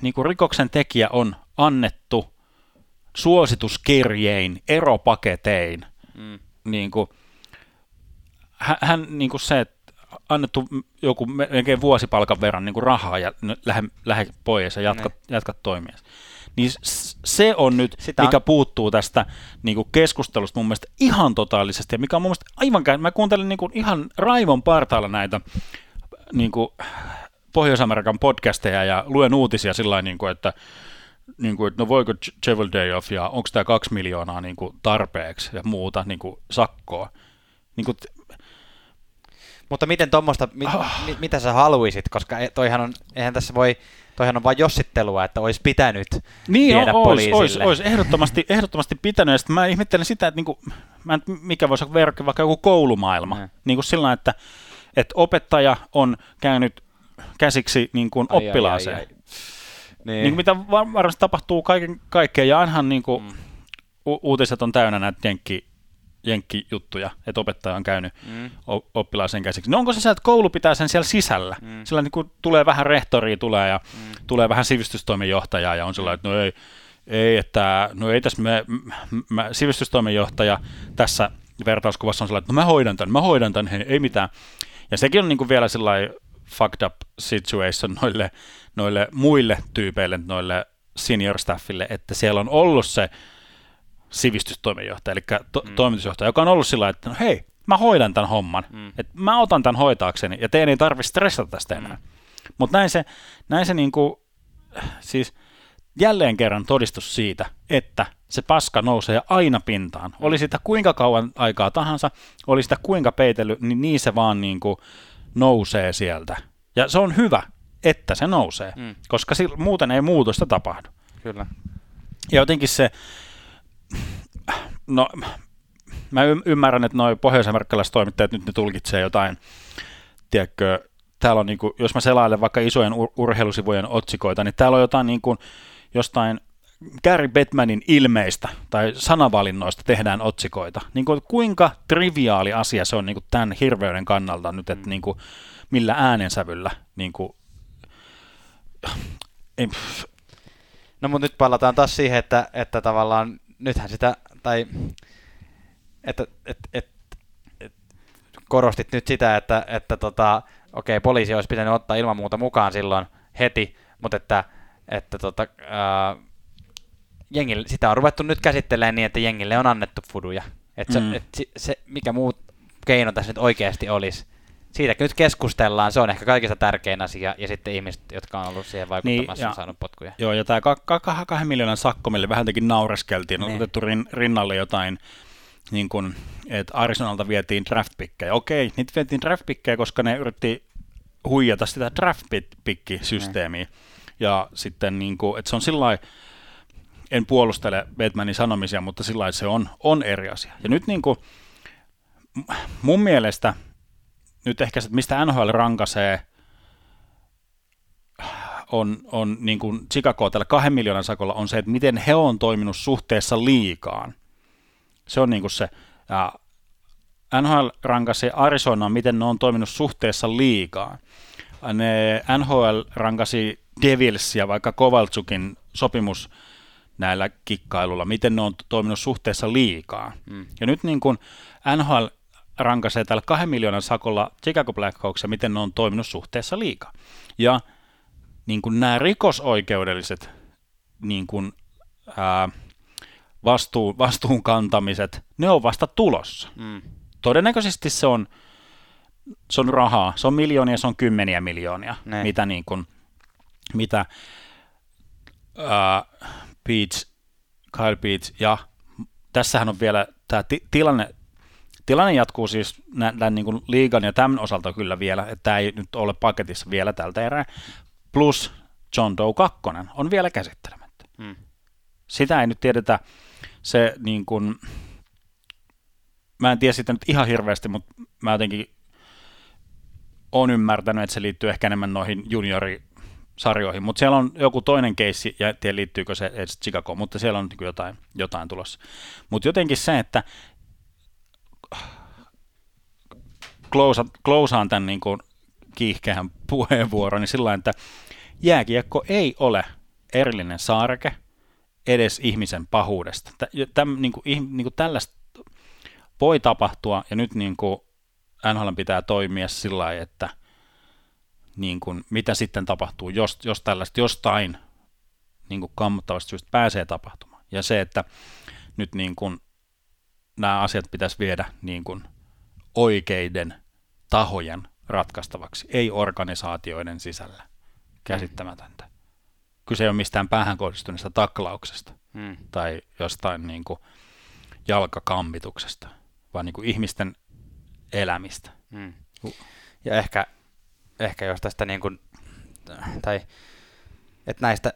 niin kuin rikoksen tekijä on annettu suosituskirjein, eropaketein, mm. niin kuin, hän, niin kuin se, annettu joku melkein vuosipalkan verran niin kuin rahaa ja lähde, lähde pois ja jatka, Ne. jatka toimia. Niin se on nyt, Sitä on- mikä puuttuu tästä niin kuin keskustelusta mun mielestä ihan totaalisesti, ja mikä on mun mielestä aivan, kä- mä kuuntelin niin kuin ihan raivon partaalla näitä niin kuin Pohjois-Amerikan podcasteja ja luen uutisia sillä niin kuin, että, niin kuin, että no voiko Chevel Day Off ja onko tämä kaksi miljoonaa niin kuin tarpeeksi ja muuta niin kuin sakkoa. Niin kuin, Mutta miten tuommoista, mit, Ah. mi, mitä sä haluisit, koska e- toihan on, eihän tässä voi, toihan on vain jossittelua, että olisi pitänyt Niin, viedä o- ois, poliisille. ois, ois ehdottomasti, ehdottomasti pitänyt. Ja sitten mä ihmettelen sitä, että niinku, mä en, mikä voisi olla verkki, vaikka joku koulumaailma. Mm. Niin kuin sillä että, että opettaja on käynyt käsiksi niin kuin Ai, ai, oppilaaseen. ai, ai. Niin. Niin kuin mitä var- varmasti tapahtuu kaiken, kaikkea, ja ainahan niin kuin, mm. u- uutiset on täynnä näitä jenkki, jenkkijuttuja, että opettaja on käynyt Mm. oppilaaseen käsiksi. No onko se että koulu pitää sen siellä sisällä? Mm. Sillä niin kuin tulee vähän rehtoria tulee ja mm. tulee vähän sivistystoimenjohtajaa ja on sellainen, että no ei, ei että no ei tässä me, mä, sivistystoimenjohtaja tässä vertauskuvassa on sellainen, että no mä hoidan tämän, mä hoidan tämän, hei, ei mitään. Ja sekin on niin kuin vielä sellainen fucked up situation noille, noille muille tyypeille, noille senior staffille, että siellä on ollut se sivistystoimenjohtaja, eli to- mm. toimitusjohtaja, joka on ollut sillä että no hei, mä hoidan tämän homman, mm. että mä otan tämän hoitaakseni, ja teidän ei tarvitse stressata tästä enää. Mm. Mutta näin se, näin se niinku, siis jälleen kerran todistus siitä, että se paska nousee aina pintaan. Oli sitä kuinka kauan aikaa tahansa, oli sitä kuinka peitellyt, niin niin se vaan niinku nousee sieltä. Ja se on hyvä, että se nousee, mm. Mm. koska muuten ei muutosta tapahdu. Kyllä. Ja jotenkin se, no mä ymmärrän, että noi pohjois-amerikkalaiset toimittajat nyt ne tulkitsee jotain, tiedätkö, täällä on niinku, jos mä selailen vaikka isojen ur- urheilusivujen otsikoita, niin täällä on jotain niinku, jostain Gary Bettmanin ilmeistä tai sanavalinnoista tehdään otsikoita. Niin kuin, kuinka triviaali asia se on niin kuin tämän hirveyden kannalta nyt, että niin kuin, millä äänensävyllä niin kuin, ei, No mutta nyt palataan taas siihen, että, että tavallaan nythän sitä, tai että et, et, et, korostit nyt sitä, että, että tota, okei, poliisi olisi pitänyt ottaa ilman muuta mukaan silloin heti, mutta että, että tota, ää, jengille, sitä on ruvettu nyt käsittelemään niin, että jengille on annettu fuduja. Että se, Mm. et se, se, mikä muu keino tässä nyt oikeasti olisi, siitä nyt keskustellaan, se on ehkä kaikista tärkein asia, ja sitten ihmiset, jotka on ollut siihen vaikuttamassa, ja- on saanut potkuja. Joo, ja tämä kahden miljoonan sakko, mille vähän jotenkin naureskeltiin, on Niin. otettu rin, rinnalle jotain, niin kuin, että Arizonalta vietiin draftpikkejä. Okei, niitä vietiin draftpikkejä, koska ne yritti huijata sitä draftpick-systeemiä. Ja sitten, niin kuin, että se on sillä en puolustele Batmanin sanomisia, mutta sillä se on, on eri asia. Ja nyt niin kuin, mun mielestä, nyt ehkä se, mistä NHL rankasee, on, on niin kuin Chicago tällä kahden miljoonan sakolla on se, että miten he on toiminut suhteessa liikaan. Se on niin kuin se. Ja NHL rankasi Arizonaa, miten ne on toiminut suhteessa liikaan. Ne NHL rankasi Devilsia, vaikka Kovaltsukin sopimus näillä kikkailulla, miten ne on toiminut suhteessa liikaa. Mm. Ja nyt niin kuin NHL rankaisee tällä kahden miljoonan sakolla Chicago Blackhawksia, miten ne on toiminut suhteessa liikaa. Ja niin kuin nämä rikosoikeudelliset niin kuin, ää, vastuu, vastuun kantamiset, ne on vasta tulossa. Mm. Todennäköisesti se on, se on rahaa, se on miljoonia, se on kymmeniä miljoonia, Ne. mitä, niin kuin, mitä ää, Beach, Kyle Beach ja tässähän on vielä tämä ti- tilanne, tilanne jatkuu siis tämän niin kuin liigan ja tämän osalta kyllä vielä, että tämä ei nyt ole paketissa vielä tältä erää, plus John Doe 2 on vielä käsittelemättä. Mm. Sitä ei nyt tiedetä, se niin kuin, mä en tiedä sitä nyt ihan hirveästi, mutta mä jotenkin olen ymmärtänyt, että se liittyy ehkä enemmän noihin juniorisarjoihin, mutta siellä on joku toinen keissi, ja en tiedä liittyykö se edes Chicago, mutta siellä on niin jotain, jotain tulossa. Mutta jotenkin se, että close, closeaan tämän niin kuin kiihkeän puheenvuoron, niin sillä että jääkiekko ei ole erillinen saareke edes ihmisen pahuudesta. Tä, täm, niin kuin, niin kuin tällaista voi tapahtua, ja nyt niin kuin NHL pitää toimia sillä lailla, että niin kuin, mitä sitten tapahtuu, jos, jos tällaista jostain niin kuin kammottavasta syystä pääsee tapahtumaan. Ja se, että nyt niin kuin, nämä asiat pitäisi viedä niin kuin, oikeiden tahojen ratkaistavaksi, ei organisaatioiden sisällä. Käsittämätöntä. Kyse ei ole mistään päähän kohdistuneesta taklauksesta Mm. tai jostain niin kuin jalkakammituksesta, vaan niin kuin ihmisten elämistä. Mm. Ja ehkä, ehkä jos tästä niin kuin, tai että näistä,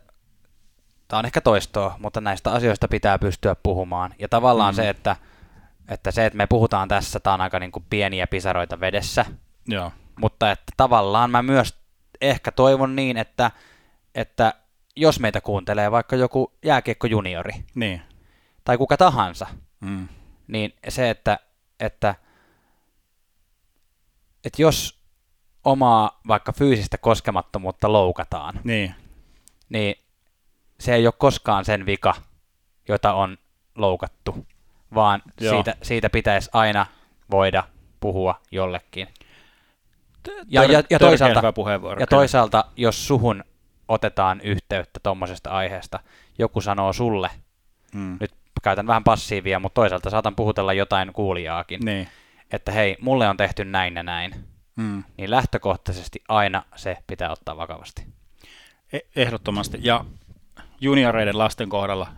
tämä on ehkä toistoa, mutta näistä asioista pitää pystyä puhumaan. Ja tavallaan Mm. se, että, että se, että me puhutaan tässä, tämä on aika niin kuin pieniä pisaroita vedessä, Joo, mutta että tavallaan mä myös ehkä toivon niin, että, että jos meitä kuuntelee vaikka joku jääkiekko juniori. Niin. tai kuka tahansa, Mm. niin se, että, että, että jos omaa vaikka fyysistä koskemattomuutta loukataan, Niin, niin se ei ole koskaan sen vika, jota on loukattu, vaan Joo. siitä, siitä pitäisi aina voida puhua jollekin. Ja, ja, ja, toisaalta, ja toisaalta, jos suhun otetaan yhteyttä tuommoisesta aiheesta, joku sanoo sulle, Mm. nyt käytän vähän passiivia, mutta toisaalta saatan puhutella jotain kuulijaakin, Niin. että hei, mulle on tehty näin ja näin, Mm. niin lähtökohtaisesti aina se pitää ottaa vakavasti. E- Ehdottomasti. Ja junioreiden lasten kohdalla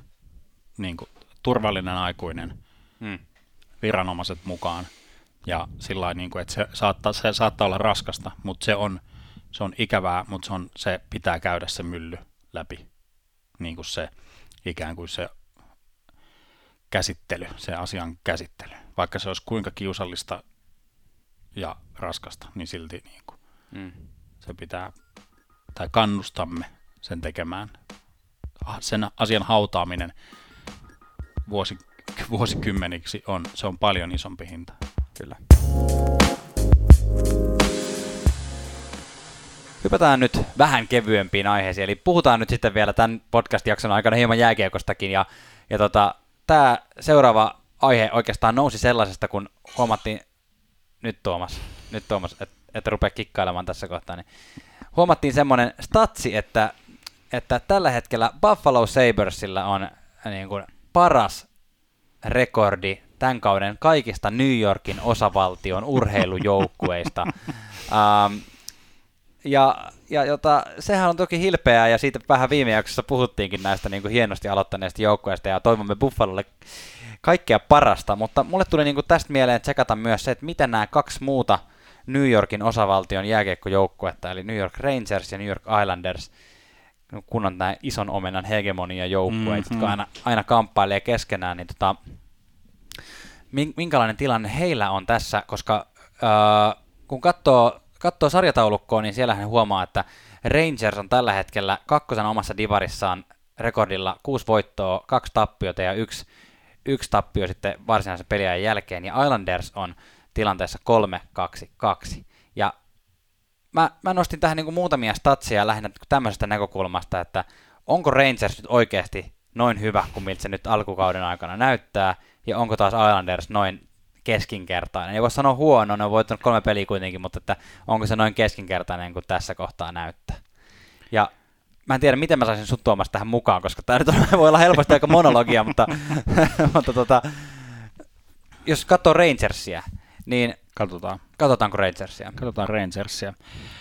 niin kuin, turvallinen aikuinen, Mm. viranomaiset mukaan. Ja sillä niin kuin, että se saattaa, se saattaa olla raskasta, mutta se on, se on ikävää, mutta se, on, se pitää käydä se mylly läpi. Niin kuin se ikään kuin se käsittely, se asian käsittely. Vaikka se olisi kuinka kiusallista ja raskasta, niin silti niin kuin, Mm. se pitää, tai kannustamme sen tekemään. Ah, Sen asian hautaaminen vuosi, vuosikymmeniksi on, se on paljon isompi hinta. Kyllä. Hypätään nyt vähän kevyempiin aiheisiin, eli puhutaan nyt sitten vielä tämän podcast-jakson aikana hieman jääkiekostakin, ja, ja tota, tämä seuraava aihe oikeastaan nousi sellaisesta, kun huomattiin, nyt Tuomas, nyt Tuomas, että et rupea kikkailemaan tässä kohtaa, niin huomattiin semmoinen statsi, että, että tällä hetkellä Buffalo Sabersilla on niin kuin paras rekordi tämän kauden kaikista New Yorkin osavaltion urheilujoukkueista. ähm, ja, ja jota, sehän on toki hilpeää, ja siitä vähän viime jaksossa puhuttiinkin näistä niin kuin hienosti aloittaneista joukkueista, ja toivomme Buffalolle kaikkea parasta, mutta mulle tuli niin kuin tästä mieleen tsekata myös se, että miten nämä kaksi muuta New Yorkin osavaltion jääkiekkojoukkuetta, eli New York Rangers ja New York Islanders, kun on nämä ison omenan hegemonia joukkueet, mm-hmm. Mhm. jotka aina, aina kamppailee keskenään, niin tota, min- minkälainen tilanne heillä on tässä, koska äh, kun katsoo, katsoo sarjataulukkoa, niin siellähän huomaa, että Rangers on tällä hetkellä kakkosen omassa divarissaan rekordilla kuusi voittoa, kaksi tappiota ja yksi, yksi tappio sitten varsinaisen peliajan jälkeen, ja Islanders on tilanteessa 3-2-2. Ja mä, mä nostin tähän niin muutamia statsia lähinnä tämmöisestä näkökulmasta, että onko Rangers nyt oikeasti noin hyvä kuin miltä se nyt alkukauden aikana näyttää, ja onko taas Islanders noin keskinkertainen. Ei voi sanoa huono, ne on voittanut kolme peliä kuitenkin, mutta että onko se noin keskinkertainen kuin tässä kohtaa näyttää. Ja mä en tiedä, miten mä saisin sut Tuomas tähän mukaan, koska tämä nyt on, voi olla helposti aika monologia, mutta, mutta tota, jos katsoo Rangersia, niin Katsotaan. katsotaanko Rangersia? Katsotaan Rangersia.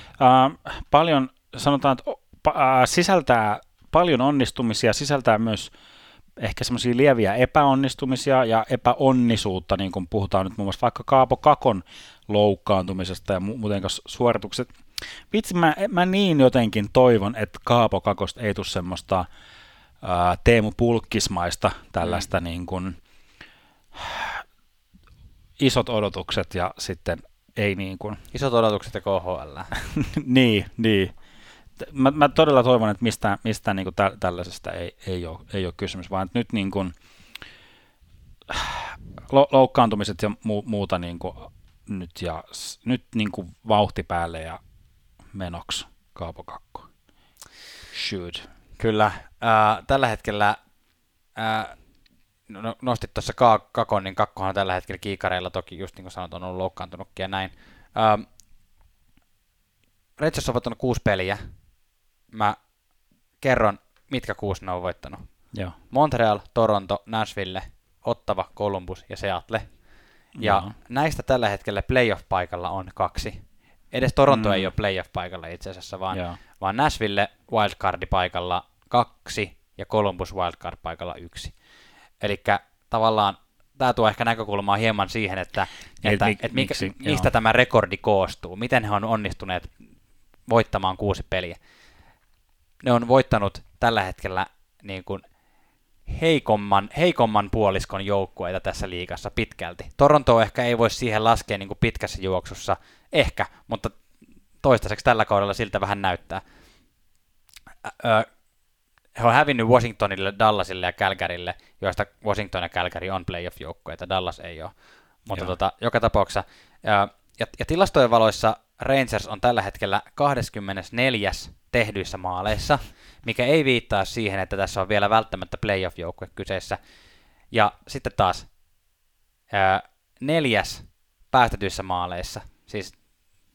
Uh, paljon, sanotaan, että uh, sisältää paljon onnistumisia, sisältää myös ehkä semmoisia lieviä epäonnistumisia ja epäonnisuutta, niin kuin puhutaan nyt muun muassa vaikka Kaapo Kakon loukkaantumisesta ja mu- muuten suoritukset. Vitsi, mä, mä niin jotenkin toivon, että Kaapo Kakosta ei tule semmoista ää, Teemu Pulkkismaista tällaista mm. niin kuin, isot odotukset ja sitten ei niin kuin, Isot odotukset ja KHL. niin, niin. Mä, mä todella toivon, että mistään, mistään niin tä, tällaisesta ei, ei, ole, ei ole kysymys, vaan että nyt niin kuin, lo, loukkaantumiset ja mu, muuta niin kuin, nyt, ja, nyt niin kuin vauhti päälle ja menoksi Kaapo Kakko. Shoot. Kyllä. Äh, tällä hetkellä äh, no, nostit tuossa ka- kakon, niin kakkohan tällä hetkellä kiikareilla toki, just niin kuin sanot, on ollut loukkaantunutkin ja näin. Ähm, Rangers on voittanut kuusi peliä. Mä kerron, mitkä kuusi ne on voittanut. Joo. Montreal, Toronto, Nashville, Ottava, Columbus ja Seattle. Ja Joo. näistä tällä hetkellä playoff-paikalla on kaksi. Edes Toronto Mm. ei ole playoff-paikalla itse asiassa, vaan, Joo. vaan Nashville wildcard-paikalla kaksi ja Columbus wildcard-paikalla yksi. Eli tavallaan tämä tuo ehkä näkökulmaa hieman siihen, että, Et että, mi- että mikä, miksi, mistä joo. tämä rekordi koostuu, miten he on onnistuneet voittamaan kuusi peliä. Ne on voittanut tällä hetkellä niin kuin heikomman, heikomman puoliskon joukkueita tässä liigassa pitkälti. Toronto ehkä ei voi siihen laskea niin kuin pitkässä juoksussa, ehkä, mutta toistaiseksi tällä kaudella siltä vähän näyttää. He on hävinnyt Washingtonille, Dallasille ja Calgarylle, joista Washington ja Calgary on playoff-joukkueita, Dallas ei ole. Mutta Joo. tota, joka tapauksessa, ja, ja, ja tilastojen valoissa Rangers on tällä hetkellä 24. tehdyissä maaleissa, mikä ei viittaa siihen, että tässä on vielä välttämättä playoff-joukkue kyseessä. Ja sitten taas ää, neljäs päästetyissä maaleissa, siis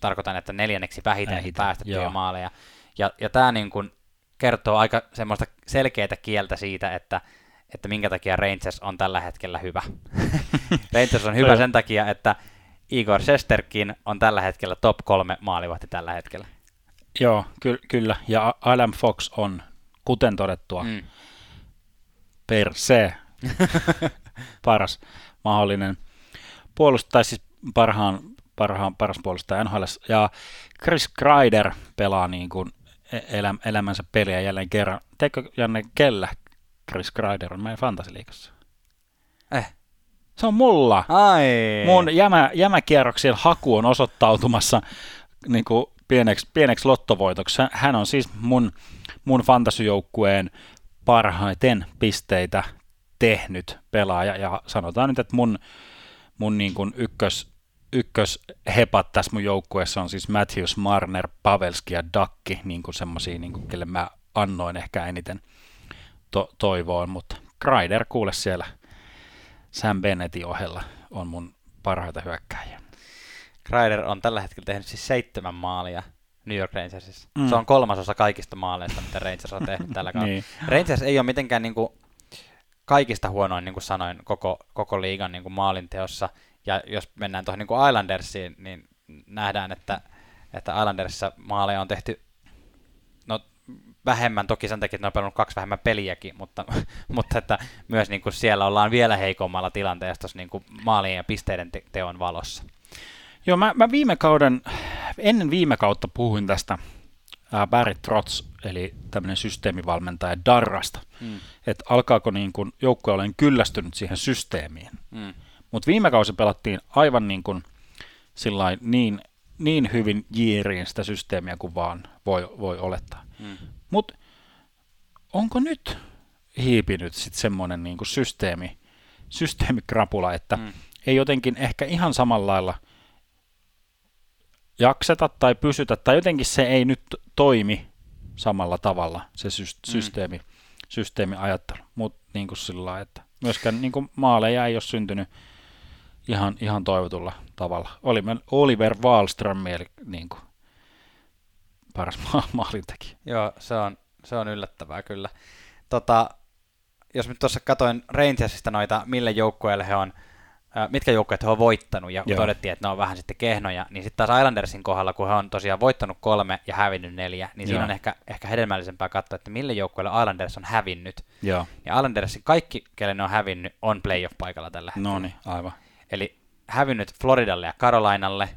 tarkoitan, että neljänneksi vähiten päästettyjä joo. maaleja. Ja, ja tämä niin kuin kertoo aika semmoista selkeää kieltä siitä, että, että minkä takia Rangers on tällä hetkellä hyvä. Rangers on hyvä sen takia, että Igor Shesterkin on tällä hetkellä top kolme maalivahti tällä hetkellä. Joo, ky- kyllä. Ja Adam Fox on, kuten todettua, mm. Per se paras mahdollinen puolustaja, siis parhaan, parhaan, paras puolustaja NHL. Ja Chris Kreider pelaa niin kuin elä, elämänsä peliä jälleen kerran. Teikö Janne, kellä Chris Kreider on meidän fantasiliikassa? Eh. Se on mulla. Ai. Mun jämä, jämäkierroksien haku on osoittautumassa niin kuin pieneksi, pieneksi lottovoitoksi. Hän- on siis mun, mun fantasyjoukkueen parhaiten pisteitä tehnyt pelaaja. Ja sanotaan nyt, että mun, mun niin kuin ykkös, ykköshepat tässä mun joukkueessa on siis Matthews, Marner, Pavelski ja Dakki, niin kuin semmosia, niin kuin, kelle mä annoin ehkä eniten to- toivoon, mutta Kreider kuule siellä Sam Bennettin ohella on mun parhaita hyökkäjiä. Kreider on tällä hetkellä tehnyt siis seitsemän maalia New York Rangersissa. Mm. Mm. Se on kolmasosa kaikista maaleista, mitä Rangers on tehnyt tällä kaudella. Niin. Rangers ei ole mitenkään niin kuin kaikista huonoin, niin kuin sanoin, koko, koko liigan niin kuin maalinteossa. Ja jos mennään tuohon niin Islandersiin, niin nähdään, että, että Islandersissa maaleja on tehty no, vähemmän, toki sen takia, että ne on pelannut kaksi vähemmän peliäkin, mutta, mutta että myös niin kuin siellä ollaan vielä heikommalla tilanteessa tuossa niin kuin maalien ja pisteiden te- teon valossa. Joo, mä, mä viime kauden, ennen viime kautta puhuin tästä ää, Barry Trotz, eli tämmöinen systeemivalmentaja Darrasta, Mm. että alkaako niin kun joukkue olen kyllästynyt siihen systeemiin. Mm. Mutta viime kausi pelattiin aivan niin, kuin, sillain, niin, niin hyvin jiiriin sitä systeemiä kuin vaan voi, voi olettaa. Mm. Mutta onko nyt hiipinyt sitten semmoinen niin kuin systeemi, systeemikrapula, että mm. Mm. ei jotenkin ehkä ihan samalla lailla jakseta tai pysytä, tai jotenkin se ei nyt toimi samalla tavalla, se sy- Mm. systeemi, systeemiajattelu. Mutta niin kuin sillä lailla, että myöskään niin kuin maaleja ei ole syntynyt ihan, ihan toivotulla tavalla. Oliver, Oliver Wallström eli niin kuin paras ma- maalintekijä. Joo, se on, se on yllättävää kyllä. Tota, jos nyt tuossa katoin Rangersista noita, mille joukkueelle he on, mitkä joukkueet he on voittanut, ja Joo. Todettiin, että ne on vähän sitten kehnoja, niin sitten taas Islandersin kohdalla, kun he on tosiaan voittanut kolme ja hävinnyt neljä, niin siinä Joo. on ehkä, ehkä hedelmällisempää katsoa, että mille joukkueelle Islanders on hävinnyt. Joo, Ja Islandersin kaikki, kelle ne on hävinnyt, on playoff-paikalla tällä hetkellä. no niin, aivan. Eli hävinnyt Floridalle ja Carolinalle,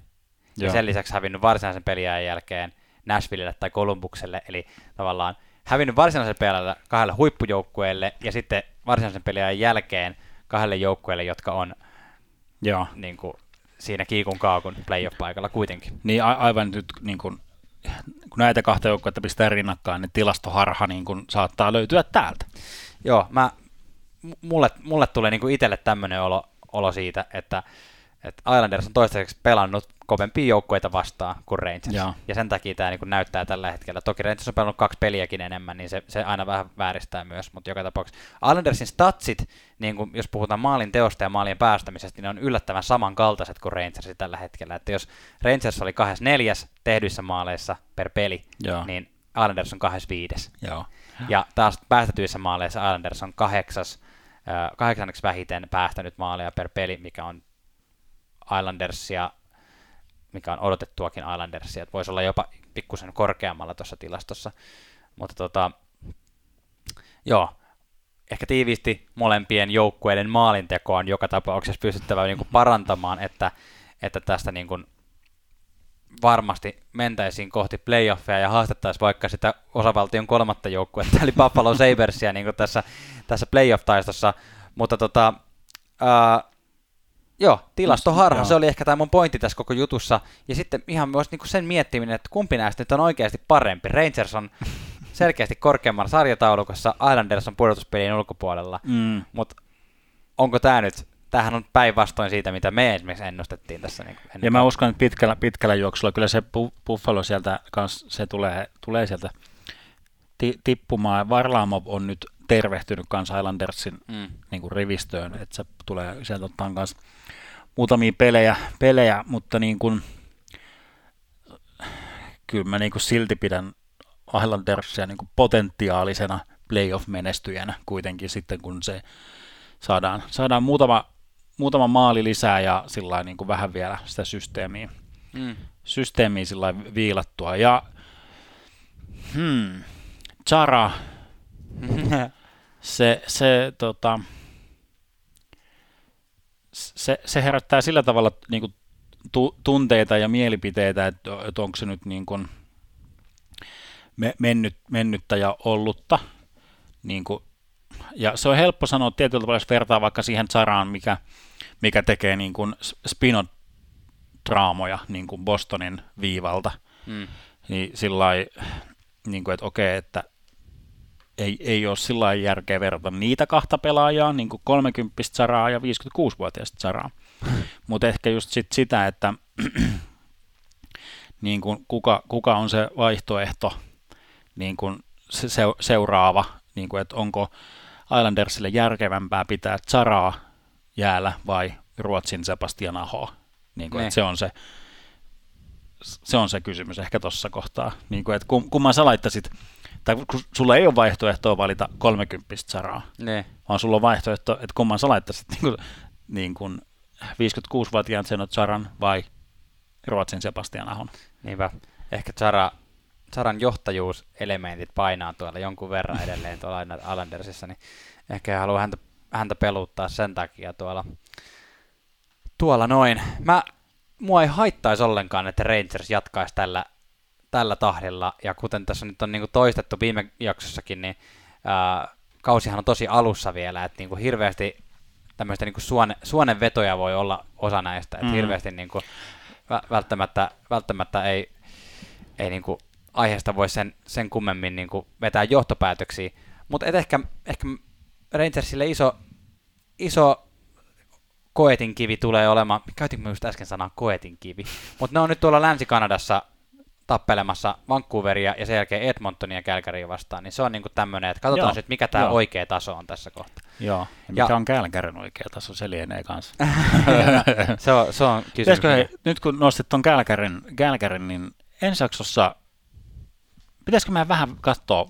ja Joo. sen lisäksi hävinnyt varsinaisen peliajan jälkeen Nashvillelle tai Columbukselle, eli tavallaan hävinnyt varsinaisen peliajan kahdelle huippujoukkueelle ja sitten varsinaisen peliajan jälkeen kahdelle joukkueelle, jotka on Joo. niin kuin, siinä kiikun kaakun playoff-paikalla kuitenkin. Niin a- aivan nyt niin kuin, kun näitä kahta joukkuetta pistää rinnakkain, niin tilastoharha niin kuin, saattaa löytyä täältä. Joo, mä, mulle, mulle tulee niin itselle tämmöinen olo, olo siitä, että että Islanders on toistaiseksi pelannut kovempia joukkueita vastaan kuin Rangers. Joo. Ja sen takia tämä niin näyttää tällä hetkellä. Toki Rangers on pelannut kaksi peliäkin enemmän, niin se, se aina vähän vääristää myös, mutta joka tapauksessa. Islandersin statsit, niin kuin jos puhutaan maalin teosta ja maalien päästämisestä, niin ne on yllättävän samankaltaiset kuin Rangersin tällä hetkellä. Että jos Rangers oli kahdes neljäs tehdyissä maaleissa per peli, Joo. niin Islanders on kahdes viides. Joo. Ja taas päästetyissä maaleissa Islanders on kahdeksas, kahdeksanneksi vähiten päästänyt maaleja per peli, mikä on Islandersia, mikä on odotettuakin Islandersia, että voisi olla jopa pikkusen korkeammalla tuossa tilastossa. Mutta tota, joo, ehkä tiiviisti molempien joukkueiden maalintekoa on joka tapauksessa pystyttävä niin kuin parantamaan, että, että tästä niin kuin varmasti mentäisiin kohti playoffia ja haastettaisiin vaikka sitä osavaltion kolmatta joukkuetta, eli Buffalo Sabersia niin tässä, tässä playoff-taistossa, mutta tota, ää, joo, tilastoharha, se oli ehkä tämä mun pointti tässä koko jutussa, ja sitten ihan myös niin sen miettiminen, että kumpi näistä nyt on oikeasti parempi. Rangers on selkeästi korkeammalla sarjataulukossa, Islanders on pudotuspelien ulkopuolella, Mm. mutta onko tämä nyt tämähän on päinvastoin siitä, mitä me esimerkiksi ennustettiin tässä. Niin ennen Ja mä uskon, että pitkällä, pitkällä juoksulla kyllä se Bu- Buffalo sieltä kans, se tulee, tulee sieltä ti, tippumaan. Varlamov on nyt tervehtynyt kans Islandersin Mm. niin kuin rivistöön, että se tulee sieltä ottaa kans muutamia pelejä, pelejä mutta niin kuin, kyllä mä niin kuin silti pidän Islandersia niin kuin potentiaalisena playoff-menestyjänä kuitenkin sitten, kun se saadaan, saadaan muutama, muutama maali lisää ja sillä niin kuin vähän vielä sitä systeemiä, Mm. systeemiä sillä viilattua. Ja hmm, Chara, se, se, tota, se, se herättää sillä tavalla niin kuin, tu, tunteita ja mielipiteitä, että, että onko se nyt niin kuin, me, mennyt, mennyttä ja ollutta. Niin kuin, ja se on helppo sanoa tietyllä tavalla, jos vertaa vaikka siihen Saraan, mikä, mikä tekee niin kuin spinot draamoja niin kuin Bostonin viivalta, Mm. niin sillä niin kuin, että okei, että ei, ei ole sillä järkeä verrata niitä kahta pelaajaa, niin kuin 30 Saraa ja 56-vuotiaista Saraa. Mutta ehkä just sit sitä, että niin kuin kuka, kuka on se vaihtoehto, niin kuin se se- seuraava, niin kuin, että onko Islandersille järkevämpää pitää Saraa jäällä vai Ruotsin Sebastian Ahoa. Niin kuin, että se on se, se on se kysymys ehkä tuossa kohtaa. Niin kuin, että kum, kumman sä laittasit, tai kun sulla ei ole vaihtoehtoa valita 30 saraa, Ne. vaan sulla on vaihtoehto, että kumman sä laittaisit niin kuin, niin kuin 56-vuotiaan Zenot Saran vai Ruotsin Sebastian Ahon. Niinpä. Ehkä Zara, Zaran johtajuuselementit painaa tuolla jonkun verran edelleen tuolla Islandersissa, niin ehkä haluaa häntä, häntä peluttaa sen takia tuolla, tuolla noin. Mä, mua ei haittaisi ollenkaan, että Rangers jatkaisi tällä, tällä tahdilla, ja kuten tässä nyt on niin toistettu viime jaksossakin, niin ää, kausihan on tosi alussa vielä, että niin kuin hirveästi tämmöistä niin suone, suonenvetoja voi olla osa näistä, että Mm. hirveästi niin kuin, vä- välttämättä, välttämättä ei, ei niin kuin aiheesta voi sen, sen kummemmin niin kuin vetää johtopäätöksiä, mutta ehkä, ehkä Rangersille iso, iso koetin kivi tulee olemaan, käytinkö mä just äsken sanaa koetin kivi, mutta ne on nyt tuolla Länsi-Kanadassa tappelemassa Vancouveria ja sen jälkeen Edmontonia ja Calgarya vastaan, niin se on niinku tämmöinen, että katsotaan nyt mikä tämä oikea taso on tässä kohtaa. Joo, ja Ja- mikä on Kälkärin oikea taso, se lienee kanssa. se, on, se on kysymys. Pitäisikö hei, nyt kun nostit tuon Kälkärin, Kälkärin, niin ensi jaksossa, pitäisikö meidän vähän katsoa,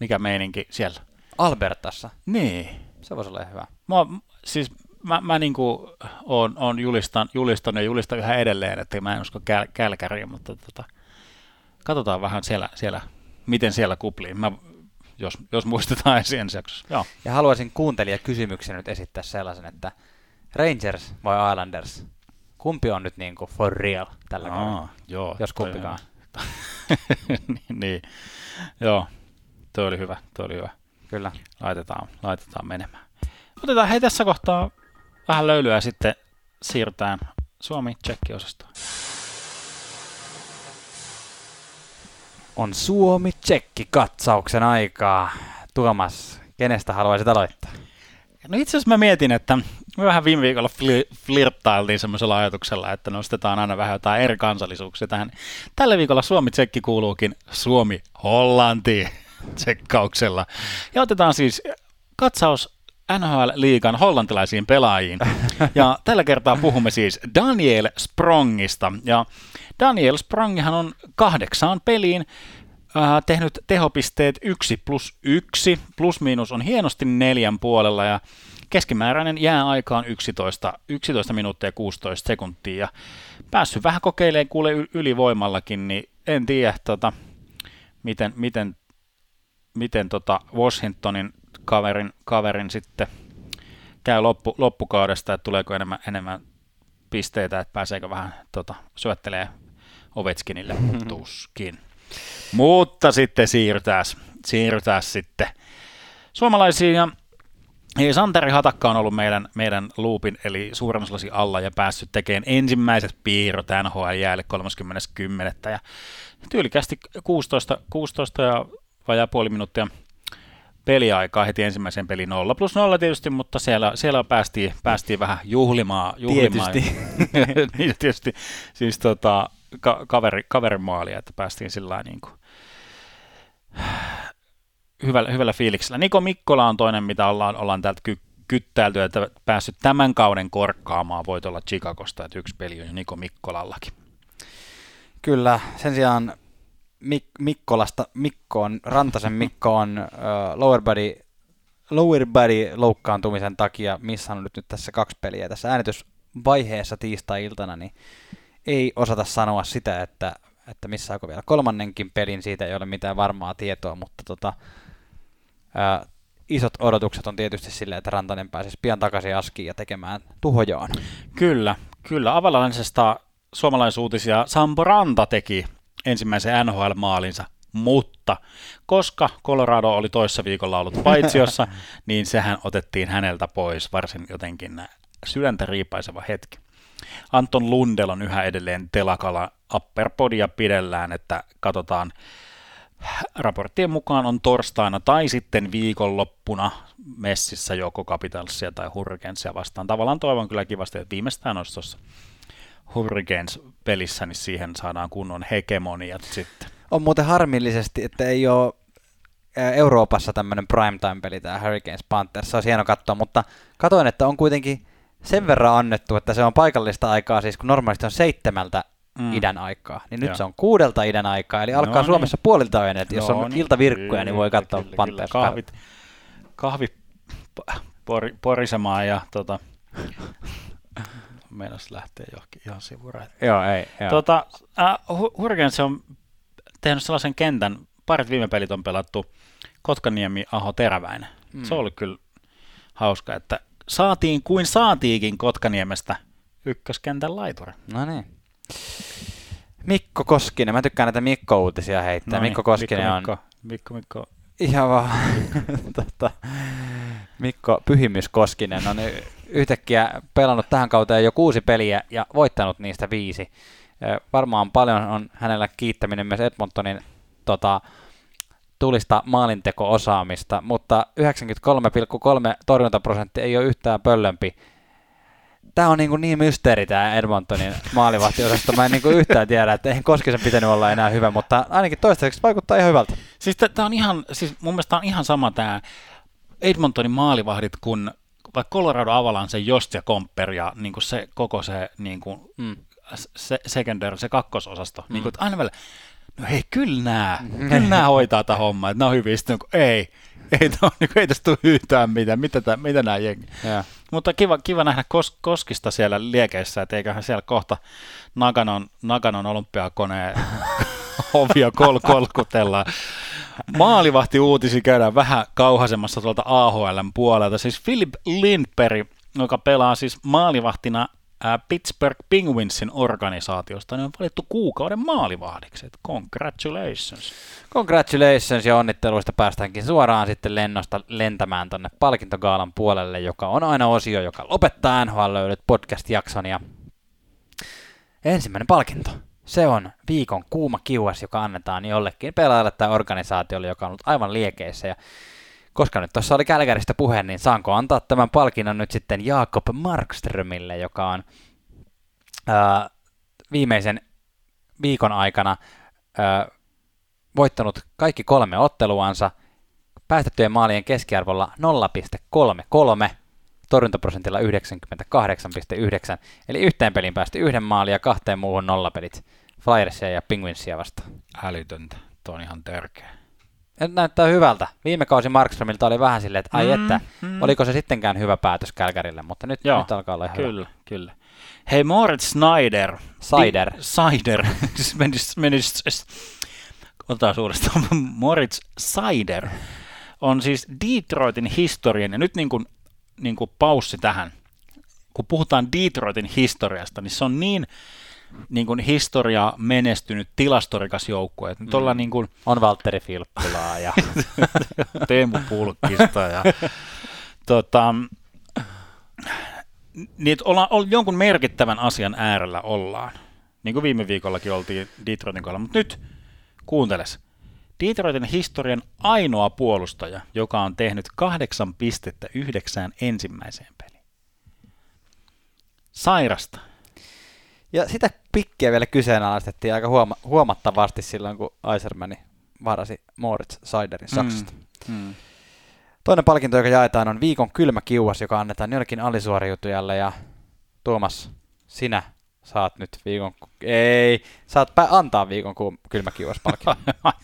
mikä meininki siellä? Albertassa, Niin. se voisi olla hyvä. Mä, siis mä, mä niinku oon, oon julistan, julistanut ja julistan yhä edelleen, että mä en usko käl, Kälkäriin, mutta tota, katsotaan vähän siellä, siellä, miten siellä kuplii. Mä, jos, jos muistetaan ensi ensi jaksossa. Joo. Ja haluaisin kuuntelijakysymyksen nyt esittää sellaisen, että Rangers vai Islanders? Kumpi on nyt niin kuin for real tällä kaudella? Aa, joo. Jos kumpikaan. Niin, niin, joo. Toi oli hyvä, toi oli hyvä. Kyllä. Laitetaan, laitetaan menemään. Otetaan hei tässä kohtaa vähän löylyä ja sitten siirrytään Suomi-Tsekki-osastoon. On Suomi-Tsekki-katsauksen aikaa. Tuomas, kenestä haluaisit aloittaa? No itse asiassa mä mietin, että Me vähän viime viikolla fli- flirttailtiin semmoisella ajatuksella, että nostetaan aina vähän jotain eri kansallisuuksia tähän. Tällä viikolla Suomi-tsekki kuuluukin Suomi-Hollanti tsekkauksella. Ja otetaan siis katsaus NHL-liigan hollantilaisiin pelaajiin. Ja tällä kertaa puhumme siis Daniel Sprongista. Ja Daniel Sprongihan on kahdeksaan peliin äh, tehnyt tehopisteet 1 plus 1. Plus miinus on hienosti neljän puolella ja keskimääräinen jääaika on 11, 11 minuuttia 16 sekuntia. Ja päässyt vähän kokeilemaan kuule ylivoimallakin, niin en tiedä tota, miten, miten, miten tota Washingtonin kaverin, kaverin sitten käy loppu, loppukaudesta, että tuleeko enemmän, enemmän pisteitä, että pääseekö vähän tota, syöttelee Ovechkinille, tuskin. Mutta sitten siirrytään, siirrytään sitten suomalaisiin ja Hei, Santeri Hatakka on ollut meidän, meidän loopin eli suurennuslasi alla ja päässyt tekemään ensimmäiset piirrot NHL jäälle 30.10. Ja tyylikästi 16, 16 ja vajaa puoli minuuttia peliaikaa heti ensimmäisen pelin 0 plus 0 tietysti, mutta siellä, siellä päästiin, päästiin vähän juhlimaan. juhlimaan. Tietysti. niin, tietysti siis tota, ka- kaveri, kaverin maalia, että päästiin sillä niin kuin hyvällä, hyvällä fiiliksellä. Niko Mikkola on toinen, mitä ollaan, ollaan täältä ky- kyttäilty, että päässyt tämän kauden korkkaamaan voitolla Chicagosta, että yksi peli on jo Niko Mikkolallakin. Kyllä, sen sijaan Mik- Mikkolasta Mikko on, Rantasen Mikko on uh, lower body lower body loukkaantumisen takia missannut nyt, nyt tässä kaksi peliä. Tässä äänitysvaiheessa tiistai-iltana niin ei osata sanoa sitä, että, että missä onko vielä kolmannenkin pelin, siitä ei ole mitään varmaa tietoa, mutta tota, ää, isot odotukset on tietysti silleen, että Rantanen pääsisi pian takaisin askiin ja tekemään tuhojaan. Kyllä, kyllä. Avalaisesta suomalaisuutisia Sampo Ranta teki ensimmäisen NHL-maalinsa, mutta koska Colorado oli toissa viikolla ollut paitsiossa, niin sehän otettiin häneltä pois varsin jotenkin sydäntä riipaiseva hetki. Anton Lundel on yhä edelleen telakalla upperpodia pidellään, että katsotaan raporttien mukaan on torstaina tai sitten viikonloppuna messissä joko Capitalsia tai Hurricanesia vastaan. Tavallaan toivon kyllä kivasti, että viimeistään olisi tuossa Hurricanes-pelissä, niin siihen saadaan kunnon hegemoniat sitten. On muuten harmillisesti, että ei ole Euroopassa tämmöinen primetime-peli, tämä Hurricanes Panthers, se olisi hieno katsoa, mutta katoin, että on kuitenkin sen verran annettu, että se on paikallista aikaa, siis kun normaalisti on seitsemältä mm. idän aikaa, niin nyt Joo. se on kuudelta idän aikaa, eli alkaa no Suomessa niin. puolilta yön, että jos on niin. iltavirkkuja, niin voi katsoa Panthers. Kahvit, kahvi por, porisemaan ja tota, meinas lähtee johonkin ihan sivuraille. Joo, ei. Joo. Tota, äh, Hurricanes on tehnyt sellaisen kentän, parit viime pelit on pelattu Kotkaniemi, Aho, Teräväinen. Mm. Se oli kyllä hauska, että saatiin kuin saatiikin Kotkaniemestä ykköskentän laituri. No niin. Mikko Koskinen, mä tykkään näitä Mikko-uutisia heittää. No niin, Mikko Koskinen Mikko, on... Mikko, Mikko. Ihan vaan. tota, Mikko Pyhimys Koskinen on yhtäkkiä pelannut tähän kauteen jo kuusi peliä ja voittanut niistä viisi. Varmaan paljon on hänellä kiittäminen myös Edmontonin tota, tulista maalinteko-osaamista, mutta 93,3 torjuntaprosentti ei ole yhtään pöllömpi. Tämä on niin, kuin niin mysteeri tämä Edmontonin maalivahtiosasto. Mä en niin kuin yhtään tiedä, että eihän Koskisen pitänyt olla enää hyvä, mutta ainakin toistaiseksi vaikuttaa ihan hyvältä. Siis tämä on ihan, siis mun mielestä on ihan sama tämä Edmontonin maalivahdit kuin vaikka Colorado Avalanche, Jost ja Komper ja niin kuin se koko se, niin kuin, mm. se secondary, se kakkososasto. Mm. Niin kuin, aina välillä, no hei, kyllä nämä, kyllä nämä hoitaa tätä hommaa, että nämä on hyvin, sitten niin ei, ei, on, niin kuin, ei tästä tule yhtään mitään, mitä, mitä nämä jengi. Ja. Mutta kiva, kiva nähdä Kos, Koskista siellä liekeissä, että eiköhän siellä kohta Naganon, Naganon olympiakoneen ovia kol kolkutellaan. Maalivahti uutisi käydään vähän kauhasemmassa tuolta AHLn puolelta. Siis Philip Lindberg, joka pelaa siis maalivahtina Pittsburgh Penguinsin organisaatiosta, niin on valittu kuukauden maalivahdiksi. Congratulations. Congratulations ja onnitteluista päästäänkin suoraan sitten lennosta lentämään tonne palkintogaalan puolelle, joka on aina osio, joka lopettaa NHL löydyt podcast-jakson. Ja ensimmäinen palkinto. Se on viikon kuuma kiuas, joka annetaan jollekin pelaajalle tai organisaatiolle, joka on ollut aivan liekeissä. Ja koska nyt tuossa oli Kälkäristä puhe, niin saanko antaa tämän palkinnon nyt sitten Jaakob Markströmille, joka on ää, viimeisen viikon aikana ää, voittanut kaikki kolme otteluansa päästettyjen maalien keskiarvolla 0,33, torjuntaprosentilla 98,9, eli yhteen peliin päästi yhden maalin ja kahteen muuhun nollapelit Flyersia ja Penguinsia vastaan. Älytöntä, tuo on ihan törkeä. Näyttää hyvältä. Viime kausi Markströmiltä oli vähän silleen, että ai mm, että, mm. oliko se sittenkään hyvä päätös Kälkärille, mutta nyt, Joo, nyt alkaa olla kyllä, hyvä. Kyllä, Hei Moritz Snyder. Sider. Di- Sider. menis, menis, otetaan suurestaan. Moritz Sider on siis Detroitin historian, ja nyt niin kuin, niin kuin paussi tähän, kun puhutaan Detroitin historiasta, niin se on niin niin kuin historia menestynyt tilastorikas joukkue. Nyt mm. niin kuin... On Valtteri Filppulaa ja Teemu Pulkkista ja tota, niin ollaan, olla, jonkun merkittävän asian äärellä ollaan. Niin kuin viime viikollakin oltiin Detroitin kohdalla. Mutta nyt kuunteles. Detroitin historian ainoa puolustaja, joka on tehnyt kahdeksan pistettä yhdeksään ensimmäiseen peliin. Sairasta. Ja sitä pikkiä vielä kyseenalaistettiin aika huoma- huomattavasti silloin, kun Eisermani varasi Moritz Seiderin Saksasta. Mm, mm. Toinen palkinto, joka jaetaan, on viikon kylmä kiuas, joka annetaan jollekin alisuoriutujalle. Ja Tuomas, sinä saat nyt viikon... Ei, saat pä- antaa viikon kylmä kiuas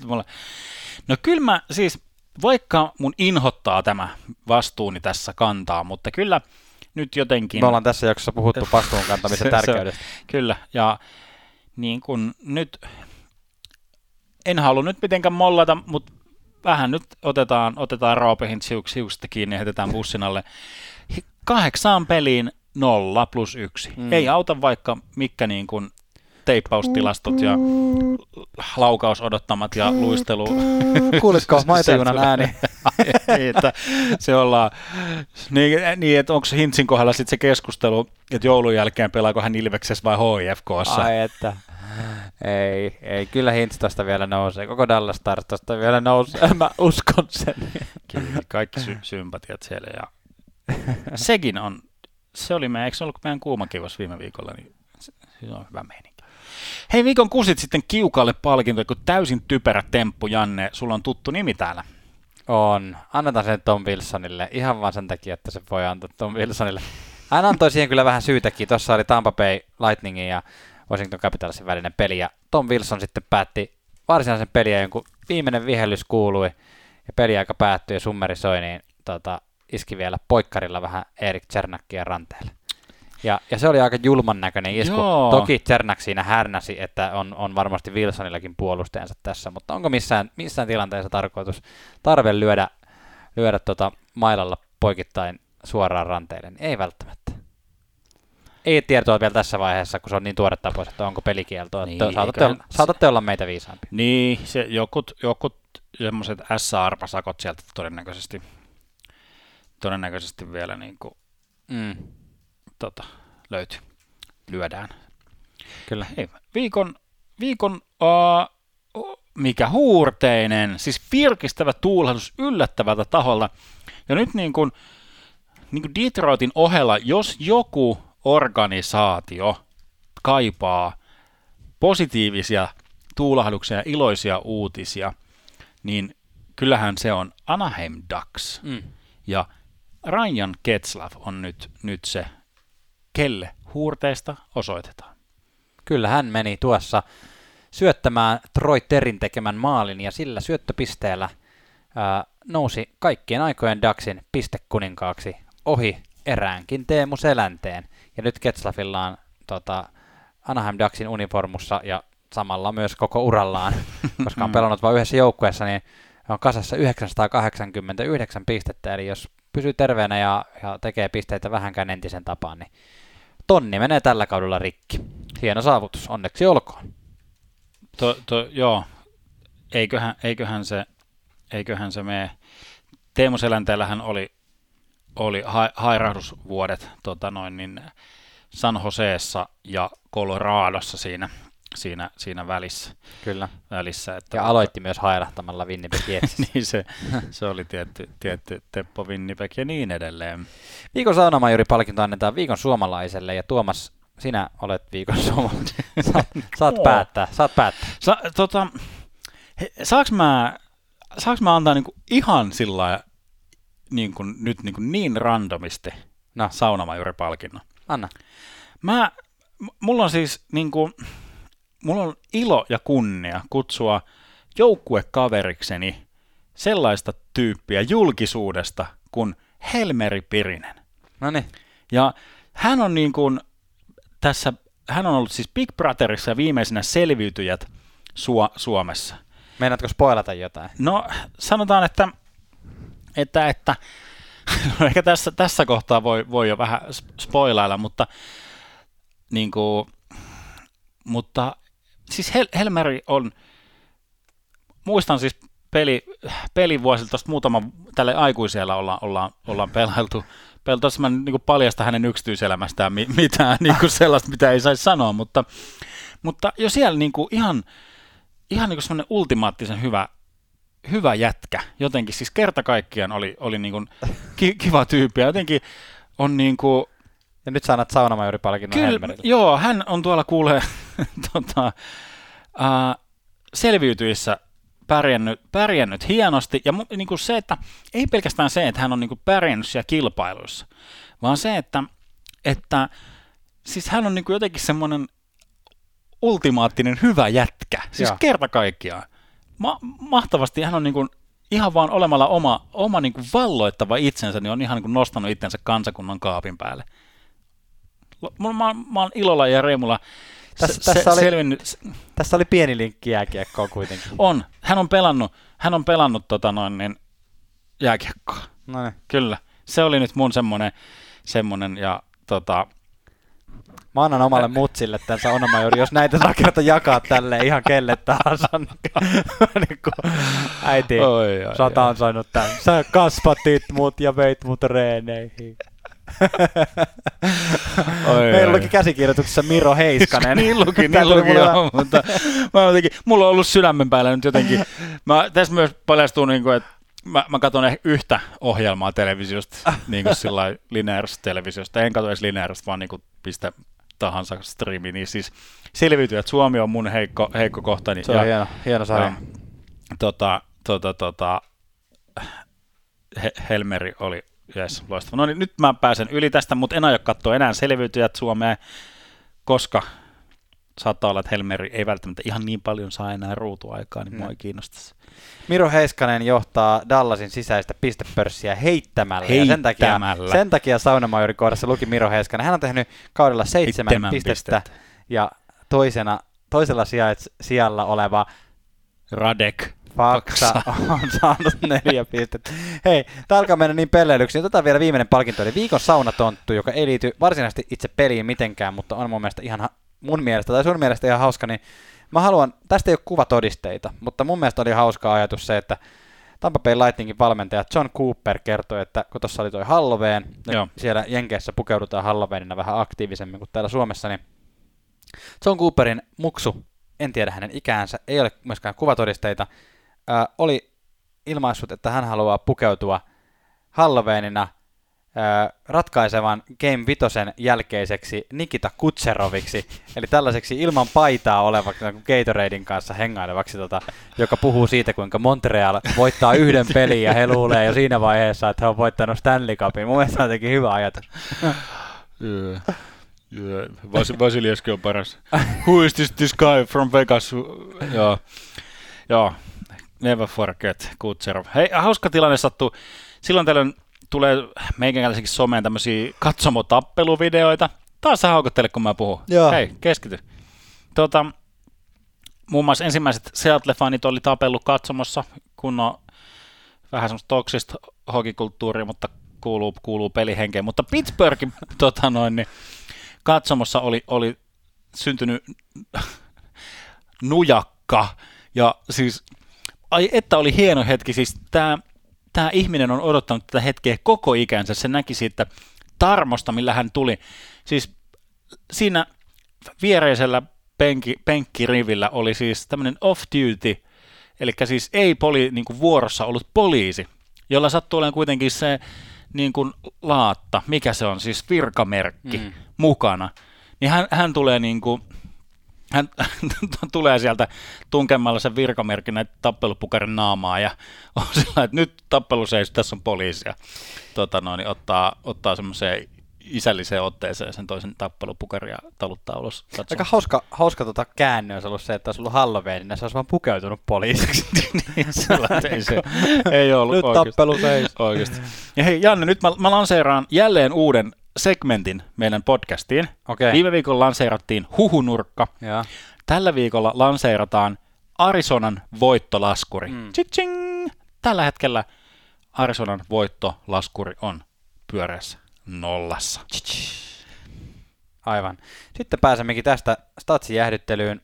no kylmä, siis vaikka mun inhottaa tämä vastuuni tässä kantaa, mutta kyllä nyt jotenkin... Me ollaan tässä jaksossa puhuttu vastuun kantamisen tärkeydestä. Se, kyllä, ja niin kun nyt, en halua nyt mitenkään mollata, mutta vähän nyt otetaan, otetaan Roopehin siuksista kiinni ja heitetään bussin alle. Kahdeksaan peliin nolla plus yksi. Mm. Ei auta vaikka mikä niin kuin teippaustilastot ja laukaus odottamat ja luistelu. Kuulitko maitojunan ääni? niin, että se ollaan, niin, niin että onko Hintsin kohdalla sitten se keskustelu, että joulun jälkeen pelaako hän Ilveksessä vai HIFKssa? Ai että. Ei, ei, kyllä Hintz tosta vielä nousee. Koko Dallas Stars tosta vielä nousee. Mä uskon sen. Kyllä, kaikki sy- sympatiat siellä. Ja sekin on, se oli meidän, eikö se ollut meidän kuumakivas viime viikolla, niin se, se on hyvä meininki. Hei, viikon kusit sitten kiukalle palkinto, kun täysin typerä temppu, Janne. Sulla on tuttu nimi täällä. On. Annetaan sen Tom Wilsonille ihan vaan sen takia, että se voi antaa Tom Wilsonille. Hän antoi siihen kyllä vähän syytäkin. Tuossa oli Tampa Bay Lightningin ja Washington Capitalsin välinen peli, ja Tom Wilson sitten päätti varsinaisen peliä, jonkun viimeinen vihellys kuului, ja peliaika päättyi ja summeri soi, niin tota, iski vielä poikkarilla vähän Erik Czernakkia ranteelle. Ja, ja se oli aika julman näköinen isku. Joo. Toki Czernak siinä härnäsi, että on, on varmasti Wilsonillakin puolustajansa tässä, mutta onko missään, missään tilanteessa tarkoitus tarve lyödä, lyödä tota mailalla poikittain suoraan ranteille? Niin ei välttämättä ei tietoa vielä tässä vaiheessa, kun se on niin tuore tapaus, että onko pelikielto. Niin, että saatatte, olla, saatatte olla meitä viisaampia. Niin, se, jokut, jokut semmoiset S-arpasakot sieltä todennäköisesti, todennäköisesti vielä niin kuin, mm. Tota, löytyy. Lyödään. Kyllä. Hei, viikon, viikon uh, mikä huurteinen, siis virkistävä tuulahdus yllättävältä taholla. Ja nyt niin kuin, niin kuin Detroitin ohella, jos joku organisaatio kaipaa positiivisia tuulahduksia ja iloisia uutisia, niin kyllähän se on Anaheim Ducks. Mm. Ja Ryan Ketslav on nyt, nyt se, kelle huurteista osoitetaan. Kyllä hän meni tuossa syöttämään Troy Terin tekemän maalin ja sillä syöttöpisteellä ää, nousi kaikkien aikojen Ducksin pistekuninkaaksi ohi eräänkin Teemu Selänteen. Ja nyt Ketslafilla on tota, Anaheim Ducksin uniformussa ja samalla myös koko urallaan, koska on pelannut vain yhdessä joukkueessa, niin on kasassa 989 pistettä, eli jos pysyy terveenä ja, ja tekee pisteitä vähänkään entisen tapaan, niin tonni menee tällä kaudella rikki. Hieno saavutus, onneksi olkoon. To, to, joo, eiköhän, eiköhän, se, eiköhän se mene. Teemu Selänteellähän oli oli ha- hairahdusvuodet tota noin, niin San Joseessa ja Coloradossa siinä, siinä, siinä välissä. Kyllä. välissä että Ja aloitti myös hairahtamalla Winnipeg niin se, se oli tietty, tietty Teppo Winnipeg ja niin edelleen. Viikon saunamajuri palkinto annetaan viikon suomalaiselle ja Tuomas, sinä olet viikon suomalainen. Saat, saat päättää, saat päättää. Sa, tota, he, saaks mä, saaks mä antaa niinku ihan sillä niin, kuin, nyt niin, kuin niin randomisti No, saunamajuripalkinnon? anna. Mä, mulla on siis niin kuin, mulla on ilo ja kunnia kutsua joukkuekaverikseni sellaista tyyppiä julkisuudesta kuin Helmeri Pirinen. No niin. Ja hän on niin kuin tässä, hän on ollut siis Big Brotherissa viimeisenä selviytyjät Su- Suomessa. Meinaatko spoilata jotain? No sanotaan, että, että, että no ehkä tässä, tässä kohtaa voi, voi jo vähän sp- spoilailla, mutta, niin kuin, mutta siis Hel- Helmeri on, muistan siis peli, pelivuosilta muutama, tälle aikuisella ollaan, ollaan, ollaan pelailtu, Peltossa mä niin paljasta hänen yksityiselämästään mi- mitään niin kuin sellaista, mitä ei saisi sanoa, mutta, mutta jo siellä niin kuin ihan, ihan niin kuin semmoinen ultimaattisen hyvä, hyvä jätkä. Jotenkin siis kerta kaikkiaan oli, oli niin kuin ki- kiva tyyppi ja jotenkin on niin kuin, Ja nyt sä annat saunamajuripalkinnon Kyllä, Helmerille. joo, hän on tuolla kuulee tota, ää, selviytyissä pärjännyt, pärjännyt hienosti. Ja mu- niin kuin se, että ei pelkästään se, että hän on niin kuin pärjännyt siellä kilpailuissa, vaan se, että, että siis hän on niin kuin jotenkin semmoinen ultimaattinen hyvä jätkä. Siis Joo. kerta kaikkiaan. Ma- mahtavasti hän on niin kuin ihan vaan olemalla oma, oma niin kuin valloittava itsensä, niin on ihan niin kuin nostanut itsensä kansakunnan kaapin päälle. Mä, mä, mä oon ilolla ja riemulla Tässä- se, tässä oli- selvinnyt. Tässä oli pieni linkki jääkiekkoon kuitenkin. On. Hän on pelannut, hän on pelannut tota noin, niin, jääkiekkoa. No niin. Kyllä. Se oli nyt mun semmonen, semmonen ja tota, Mä annan omalle mutsille tämän saunamajuri, jos näitä saa kerta jakaa tälle ihan kelle tahansa. niin kuin, äiti, Oi, oi, sä oot ansainnut tämän. Sä kasvatit mut ja veit mut reeneihin. Oi, Meillä luki käsikirjoituksessa Miro Heiskanen. niin luki, niin luki, joo, mutta mä jotenkin, mulla on ollut sydämen päällä nyt jotenkin, mä, tässä myös paljastuu, niin kuin, että mä, mä katson ehkä yhtä ohjelmaa televisiosta, niin kuin sillä lailla lineaarisesta televisiosta, en katso edes lineaarista, vaan niin kuin pistä tahansa striimi, niin siis selviytyy, että Suomi on mun heikko, heikko kohtani. Se on hieno, hieno sarja. tota, tota, tota, He, Helmeri oli Yes, loistava. No niin, nyt mä pääsen yli tästä, mutta en aio katsoa enää selviytyjät Suomeen, koska saattaa olla, että Helmeri ei välttämättä ihan niin paljon saa enää ruutuaikaa, niin mua Mm. ei kiinnostaisi. Miro Heiskanen johtaa Dallasin sisäistä pistepörssiä heittämällä. Ja sen takia, Heittämällä. sen takia saunamajori kohdassa luki Miro Heiskanen. Hän on tehnyt kaudella seitsemän pistettä, pistettä. ja toisena, toisella sijais, sijalla oleva Radek. Faksa on saanut neljä pistettä. Hei, tämä alkaa mennä niin pelleilyksi. Niin otetaan vielä viimeinen palkinto, eli viikon saunatonttu, joka ei liity varsinaisesti itse peliin mitenkään, mutta on mun mielestä ihan, ha- mun mielestä tai sun mielestä ihan hauska, niin mä haluan, tästä ei ole kuvatodisteita, mutta mun mielestä oli hauska ajatus se, että Tampa Bay Lightningin valmentaja John Cooper kertoi, että kun tuossa oli toi Halloween, ja siellä Jenkeissä pukeudutaan Halloweenina vähän aktiivisemmin kuin täällä Suomessa, niin John Cooperin muksu, en tiedä hänen ikäänsä, ei ole myöskään kuvatodisteita, ää, oli ilmaissut, että hän haluaa pukeutua Halloweenina ää, ratkaisevan Game Vitosen jälkeiseksi Nikita Kutseroviksi, eli tällaiseksi ilman paitaa olevaksi niin Gatoradein kanssa hengailevaksi, tota, joka puhuu siitä, kuinka Montreal voittaa yhden pelin ja he luulee jo siinä vaiheessa, että he on voittanut Stanley Cupin. Mun mielestä on jotenkin hyvä ajatus. Yeah. Vas- Vasiljeski on paras. Who is this, this guy from Vegas? Joo. Joo. Never forget, Kutserov. Hei, hauska tilanne sattuu. Silloin tällöin tulee meikäläisenkin someen tämmöisiä katsomotappeluvideoita. Taas sä haukuttele, kun mä puhun. Joo. Hei, keskity. Tota, muun muassa ensimmäiset Seattle-fanit oli tapellut katsomossa, kun on vähän semmoista toksista hokikulttuuria, mutta kuuluu, kuuluu pelihenkeen. Mutta Pittsburghin tota noin, niin katsomossa oli, oli syntynyt nujakka. Ja siis, ai että oli hieno hetki. Siis tämä tämä ihminen on odottanut tätä hetkeä koko ikänsä. Se näki siitä tarmosta, millä hän tuli. Siis siinä viereisellä penki, penkkirivillä oli siis tämmöinen off-duty, eli siis ei poli, niin kuin vuorossa ollut poliisi, jolla sattuu olemaan kuitenkin se niin kuin laatta, mikä se on, siis virkamerkki mm. mukana, niin hän, hän tulee niin kuin, hän tulee sieltä tunkemalla sen virkamerkin näitä tappelupukarin naamaa ja on sillä, että nyt tappelu seis, tässä on poliisi ja tota noin, niin ottaa, ottaa semmoiseen isälliseen otteeseen sen toisen tappelupukarin ja taluttaa ulos. Katsomaan. Aika hauska, hauska tota käänne olisi ollut se, että olisi ollut Halloween, niin se olisi vaan pukeutunut poliisiksi. niin, ei, se, ei ollut Nyt oikeasti. tappelu seis. Oikeasti. Ja hei Janne, nyt mä, mä lanseeraan jälleen uuden segmentin meidän podcastiin. Okei. Viime viikolla lanseerattiin Huhunurkka. Joo. Tällä viikolla lanseerataan Arizonan voittolaskuri. Mm. Tällä hetkellä Arizonan voittolaskuri on pyöreässä nollassa. Aivan. Sitten pääsemmekin tästä statsin jäähdyttelyyn.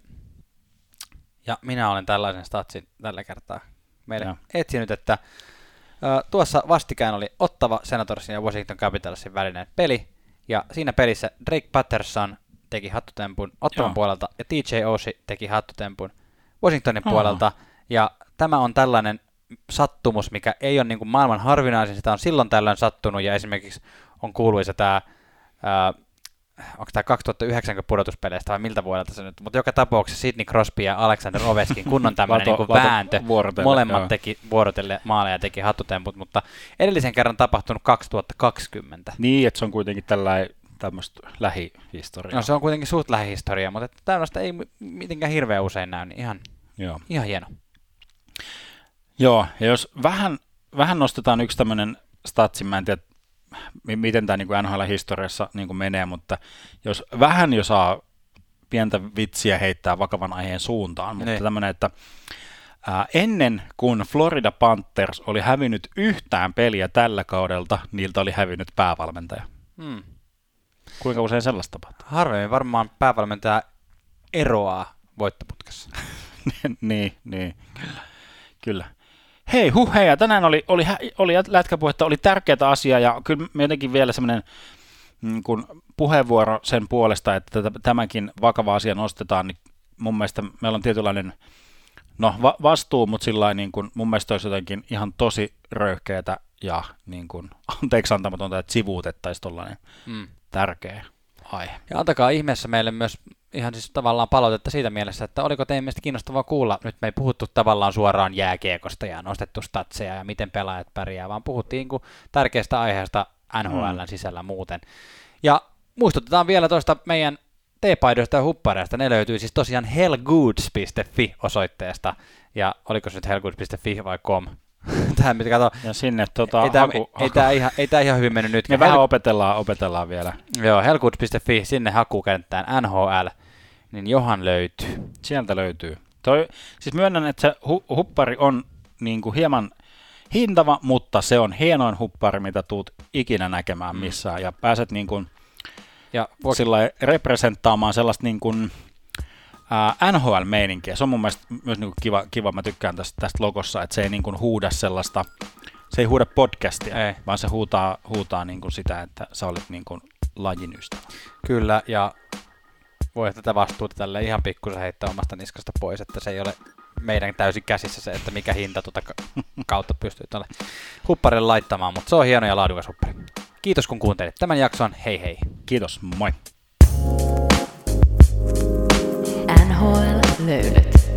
Ja minä olen tällaisen statsin tällä kertaa meille Joo. etsinyt, että tuossa vastikään oli Ottava Senatorsin ja Washington Capitalsin välinen peli. Ja siinä pelissä Drake Patterson teki hattutempun Ottavan Joo. puolelta ja TJ Oshie teki hattutempun Washingtonin Aha. puolelta. Ja tämä on tällainen sattumus, mikä ei ole niin kuin maailman harvinaisin, sitä on silloin tällöin sattunut ja esimerkiksi on kuuluisa tämä onko tämä 2009 pudotuspeleistä vai miltä vuodelta se nyt, mutta joka tapauksessa Sidney Crosby ja Alexander Ovechkin kunnon tämmöinen niin vääntö. Molemmat joo. teki vuorotelle maaleja ja teki hattutemput, mutta edellisen kerran tapahtunut 2020. Niin, että se on kuitenkin tällainen tämmöistä lähihistoriaa. No se on kuitenkin suht lähihistoria, mutta että tällaista ei mi- mitenkään hirveän usein näy, niin ihan, Joo. ihan hieno. Joo, ja jos vähän, vähän nostetaan yksi tämmöinen statsi, mä en tiedä, miten tämä niin NHL-historiassa niin menee, mutta jos vähän jo saa pientä vitsiä heittää vakavan aiheen suuntaan, mutta Niin. tämmöinen, että ää, ennen kuin Florida Panthers oli hävinnyt yhtään peliä tällä kaudelta, niiltä oli hävinnyt päävalmentaja. Hmm. Kuinka usein sellaista tapahtuu? Harvemmin varmaan päävalmentaja eroaa voittoputkessa. niin, niin, kyllä. kyllä. Hei, huh, hei, ja tänään oli, oli, oli lätkäpuhetta, oli tärkeää asiaa, ja kyllä me jotenkin vielä semmoinen mm, kun puheenvuoro sen puolesta, että tämäkin vakava asia nostetaan, niin mun mielestä meillä on tietynlainen no, va- vastuu, mutta sillä niin kuin, mun mielestä olisi jotenkin ihan tosi röyhkeätä ja niin kuin, anteeksi antamatonta, että sivuutettaisiin tuollainen Hmm. tärkeä aihe. Ja antakaa ihmeessä meille myös ihan siis tavallaan palautetta siitä mielessä, että oliko teidän mielestä kiinnostavaa kuulla, nyt me ei puhuttu tavallaan suoraan jääkiekosta ja nostettu statseja ja miten pelaajat pärjää, vaan puhuttiin niin tärkeästä aiheesta NHLn Mm. sisällä muuten. Ja muistutetaan vielä tuosta meidän teepaidoista ja huppareista. Ne löytyy siis tosiaan hellgoods.fi osoitteesta. Ja oliko se nyt hellgoods.fi vai com? Tähän mitä kato. Ja sinne tota, Ei tämä, haku, ei, haku. tämä ihan, ei tämä ihan hyvin mennyt nyt. Me vähän opetellaan, opetellaan vielä. Joo, hellgoods.fi, sinne hakukenttään NHL, niin johan löytyy. Sieltä löytyy. Toi, siis myönnän, että se hu- huppari on niin kuin hieman hintava, mutta se on hienoin huppari, mitä tuut ikinä näkemään Mm. missään. Ja pääset niin kuin Ja voiko, sillä representtaamaan sellaista niin kuin, ää, NHL-meininkiä. Se on mun mielestä myös niin kuin kiva, kiva, mä tykkään tästä, tästä logossa, että se ei niin kuin huuda sellaista, se ei huuda podcastia, Ei. vaan se huutaa, huutaa niin kuin sitä, että sä olet niin kuin lajin ystävä. kyllä, ja voi tätä vastuuta tälle ihan pikkusen heittää omasta niskasta pois, että se ei ole meidän täysin käsissä se, että mikä hinta tuota ka- kautta pystyy tuolle hupparille laittamaan, mutta se on hieno ja laadukas huppari. Kiitos kun kuuntelit tämän jakson, hei hei! Kiitos, moi! NHL löydöt.